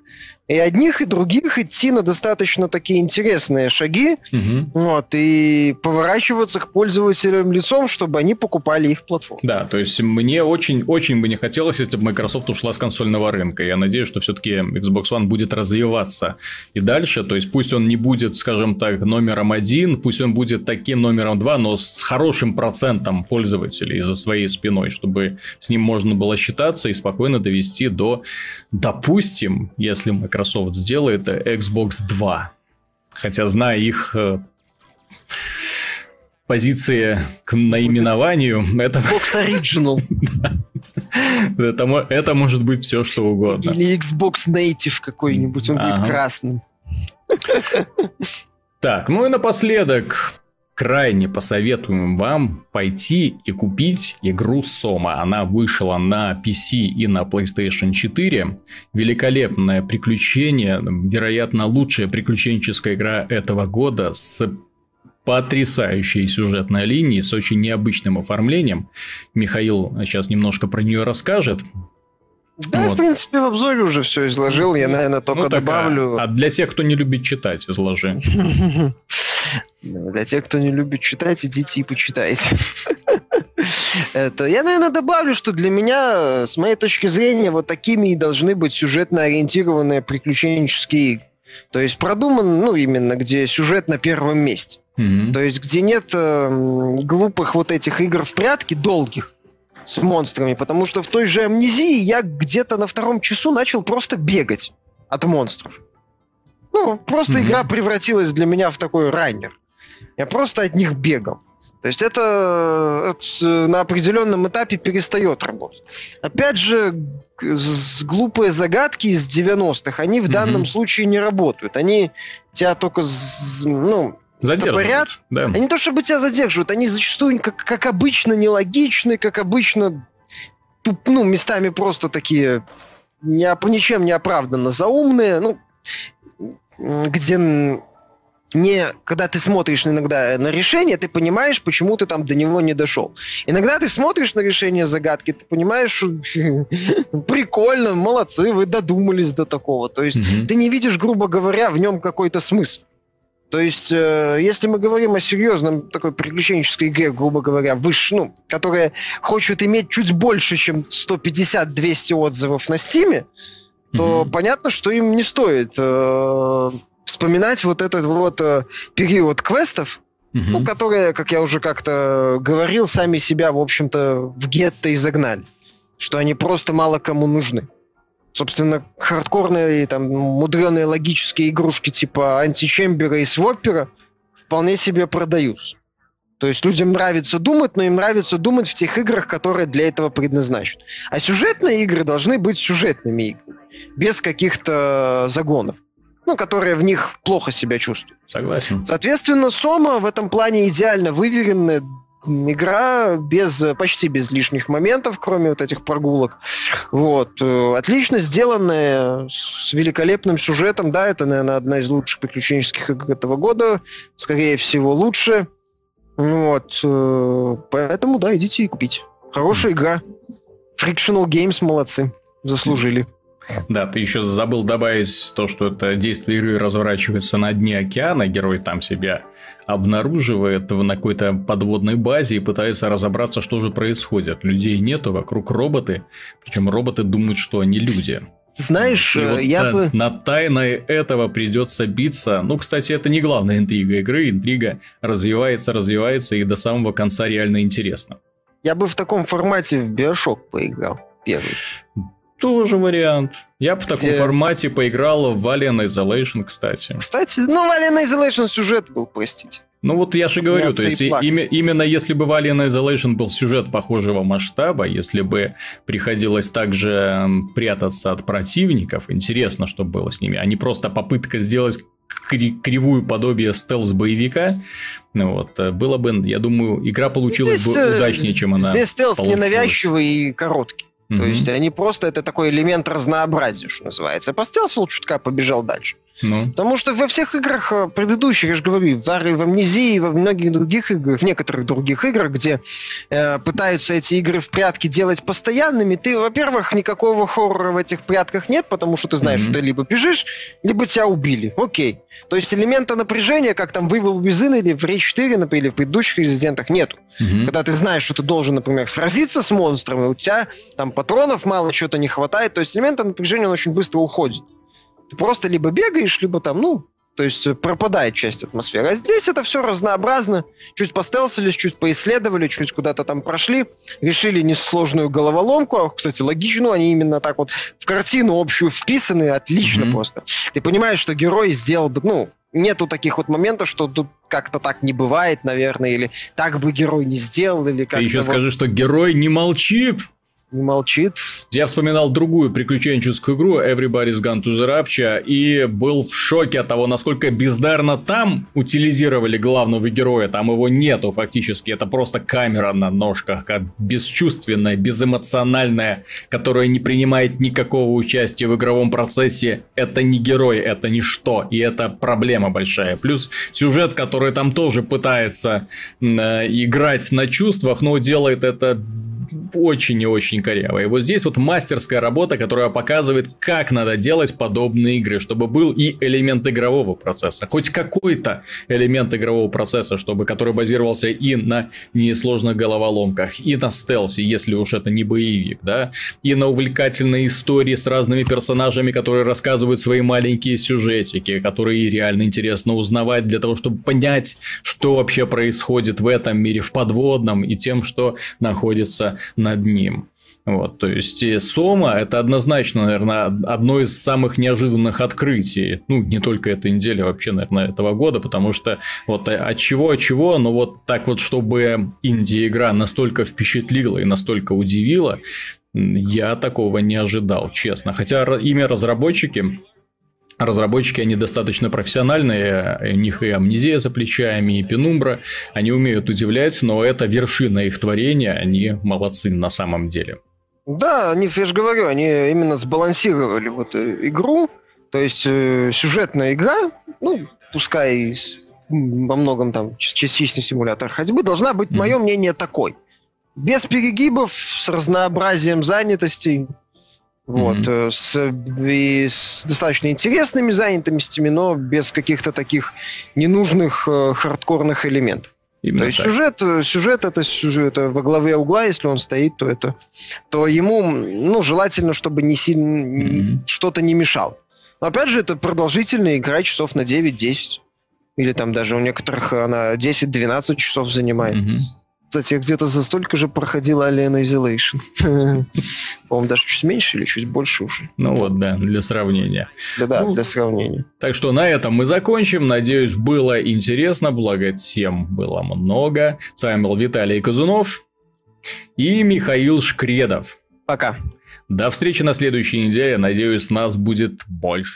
[SPEAKER 2] и одних, и других идти на достаточно такие интересные шаги, угу. вот, и поворачиваться к пользователям лицом, чтобы они покупали их платформу.
[SPEAKER 1] Да, то есть мне очень-очень бы не хотелось, если бы Microsoft ушла с консольного рынка. Я надеюсь, что все-таки Xbox One будет развиваться и дальше, то есть пусть он не будет, скажем так, номером один, пусть он будет таким номером два, но с хорошим процентом пользователей за своей спиной, чтобы с ним можно было считаться и спокойно довести до, допустим, если Microsoft Microsoft сделает Xbox 2. Хотя, зная их э, позиции к наименованию, это...
[SPEAKER 2] Xbox Original. *laughs*
[SPEAKER 1] это, это может быть все, что угодно.
[SPEAKER 2] Или Xbox Native какой-нибудь, он ага. будет красным.
[SPEAKER 1] Так, ну и напоследок, крайне посоветуем вам пойти и купить игру Сома. Она вышла на PC и на PlayStation 4. Великолепное приключение, вероятно, лучшая приключенческая игра этого года с потрясающей сюжетной линией, с очень необычным оформлением. Михаил сейчас немножко про нее расскажет.
[SPEAKER 2] Да, вот. в принципе, в обзоре уже все изложил. Я, наверное, только ну, добавлю.
[SPEAKER 1] А, а для тех, кто не любит читать, изложи. *laughs*
[SPEAKER 2] Для тех, кто не любит читать, идите и почитайте. Это, я, наверное, добавлю, что для меня, с моей точки зрения, вот такими и должны быть сюжетно ориентированные приключенческие игры. То есть продуман, ну, именно, где сюжет на первом месте. Mm-hmm. То есть где нет э, глупых вот этих игр в прятки, долгих, с монстрами. Потому что в той же амнезии я где-то на втором часу начал просто бегать от монстров. Ну, просто mm-hmm. игра превратилась для меня в такой раннер. Я просто от них бегал. То есть это, на определенном этапе перестает работать. Опять же, глупые загадки из 90-х, они в mm-hmm. данном случае не работают. Они тебя только, ну,
[SPEAKER 1] Задерживают,
[SPEAKER 2] да. Они не то чтобы тебя задерживают, они зачастую, как, как обычно, нелогичны, как обычно, туп, ну, местами просто такие не, ничем не оправданно заумные. Ну, где не, когда ты смотришь иногда на решение, ты понимаешь, почему ты там до него не дошел. Иногда ты смотришь на решение загадки, ты понимаешь, что *laughs* прикольно, молодцы, вы додумались до такого. То есть mm-hmm. ты не видишь, грубо говоря, в нем какой-то смысл. То есть, э, если мы говорим о серьезном такой приключенческой игре, грубо говоря, выше, ну, которая хочет иметь чуть больше, чем 150-200 отзывов на Стиме, то mm-hmm. понятно, что им не стоит э, вспоминать вот этот вот э, период квестов, mm-hmm. ну, которые, как я уже как-то говорил, сами себя, в общем-то, в гетто изогнали. Что они просто мало кому нужны собственно, хардкорные, там, мудреные логические игрушки типа античембера и своппера вполне себе продаются. То есть людям нравится думать, но им нравится думать в тех играх, которые для этого предназначены. А сюжетные игры должны быть сюжетными играми, без каких-то загонов, ну, которые в них плохо себя чувствуют.
[SPEAKER 1] Согласен.
[SPEAKER 2] Соответственно, Сома в этом плане идеально выверенная, игра без, почти без лишних моментов, кроме вот этих прогулок. Вот. Э, отлично сделанная, с великолепным сюжетом. Да, это, наверное, одна из лучших приключенческих игр этого года. Скорее всего, лучше. Вот. Э, поэтому, да, идите и купите. Хорошая игра. Frictional Games молодцы. Заслужили.
[SPEAKER 1] Да, ты еще забыл добавить то, что это действие игры разворачивается на дне океана, герой там себя обнаруживает на какой-то подводной базе и пытается разобраться, что же происходит. Людей нету, вокруг роботы, причем роботы думают, что они люди.
[SPEAKER 2] Знаешь, и вот я
[SPEAKER 1] на,
[SPEAKER 2] бы...
[SPEAKER 1] На тайной этого придется биться. Ну, кстати, это не главная интрига игры. Интрига развивается, развивается, и до самого конца реально интересно.
[SPEAKER 2] Я бы в таком формате в Биошок поиграл первый.
[SPEAKER 1] Тоже вариант. Я бы в таком формате поиграл в Alien Isolation, кстати.
[SPEAKER 2] Кстати, ну, в Alien Isolation сюжет был, простите.
[SPEAKER 1] Ну вот я же говорю, то есть имя, именно если бы в Alien Isolation был сюжет похожего масштаба, если бы приходилось также прятаться от противников, интересно, что было с ними, а не просто попытка сделать кривую подобие стелс-боевика, ну вот, э, было бы, я думаю, игра получилась здесь, бы э, удачнее, чем она
[SPEAKER 2] Здесь стелс ненавязчивый и короткий. Mm-hmm. То есть они просто, это такой элемент разнообразия, что называется. По стелсу чутка побежал дальше. Ну. Потому что во всех играх э, предыдущих, я же говорю, в, в Амнезии, во многих других играх, в некоторых других играх, где э, пытаются эти игры в прятки делать постоянными, ты, во-первых, никакого хоррора в этих прятках нет, потому что ты знаешь, mm-hmm. что ты либо бежишь, либо тебя убили. Окей. То есть элемента напряжения, как там выбыл Визин или в Рейч 4, например, или в предыдущих резидентах, нету. Mm-hmm. Когда ты знаешь, что ты должен, например, сразиться с монстром, и у тебя там патронов мало, чего-то не хватает, то есть элемента напряжения он очень быстро уходит. Ты просто либо бегаешь, либо там, ну, то есть э, пропадает часть атмосферы. А здесь это все разнообразно. Чуть постелсились, чуть поисследовали, чуть куда-то там прошли, решили несложную головоломку. А, кстати, логично, ну, они именно так вот в картину общую вписаны, отлично mm-hmm. просто. Ты понимаешь, что герой сделал бы, ну, нету таких вот моментов, что тут как-то так не бывает, наверное, или так бы герой не сделал, или как-то...
[SPEAKER 1] Ты еще вот... скажи, что герой не молчит
[SPEAKER 2] не молчит.
[SPEAKER 1] Я вспоминал другую приключенческую игру Everybody's Gone to the Rapture и был в шоке от того, насколько бездарно там утилизировали главного героя. Там его нету фактически. Это просто камера на ножках, как бесчувственная, безэмоциональная, которая не принимает никакого участия в игровом процессе. Это не герой, это ничто. И это проблема большая. Плюс сюжет, который там тоже пытается э, играть на чувствах, но делает это очень и очень коряво. И вот здесь вот мастерская работа, которая показывает, как надо делать подобные игры, чтобы был и элемент игрового процесса, хоть какой-то элемент игрового процесса, чтобы который базировался и на несложных головоломках, и на стелсе, если уж это не боевик, да, и на увлекательной истории с разными персонажами, которые рассказывают свои маленькие сюжетики, которые реально интересно узнавать для того, чтобы понять, что вообще происходит в этом мире, в подводном, и тем, что находится над ним. Вот, то есть Сома это однозначно, наверное, одно из самых неожиданных открытий. Ну, не только этой недели, а вообще, наверное, этого года, потому что вот от чего, от чего, но вот так вот, чтобы инди-игра настолько впечатлила и настолько удивила, я такого не ожидал, честно. Хотя имя разработчики Разработчики, они достаточно профессиональные, у них и амнезия за плечами, и пенумбра, они умеют удивлять, но это вершина их творения, они молодцы на самом деле.
[SPEAKER 2] Да, они, я же говорю, они именно сбалансировали вот э, игру, то есть э, сюжетная игра, ну, пускай во многом там частичный симулятор ходьбы, должна быть, mm-hmm. мое мнение, такой. Без перегибов, с разнообразием занятостей, Вот, mm-hmm. с, и с достаточно интересными занятостями, но без каких-то таких ненужных э, хардкорных элементов. Именно то есть так. сюжет, сюжет это сюжет во главе угла, если он стоит, то это, то ему, ну, желательно, чтобы не сильно mm-hmm. что-то не мешал. Но опять же, это продолжительная игра часов на 9-10. Или там даже у некоторых она 10-12 часов занимает. Mm-hmm. Кстати, где-то за столько же проходила Alien Isolation. *laughs* По-моему, даже чуть меньше или чуть больше уже.
[SPEAKER 1] Ну вот, да, для сравнения.
[SPEAKER 2] Да-да, ну, для сравнения.
[SPEAKER 1] Так что на этом мы закончим. Надеюсь, было интересно, благо тем было много. С вами был Виталий Казунов и Михаил Шкредов.
[SPEAKER 2] Пока.
[SPEAKER 1] До встречи на следующей неделе. Надеюсь, нас будет больше.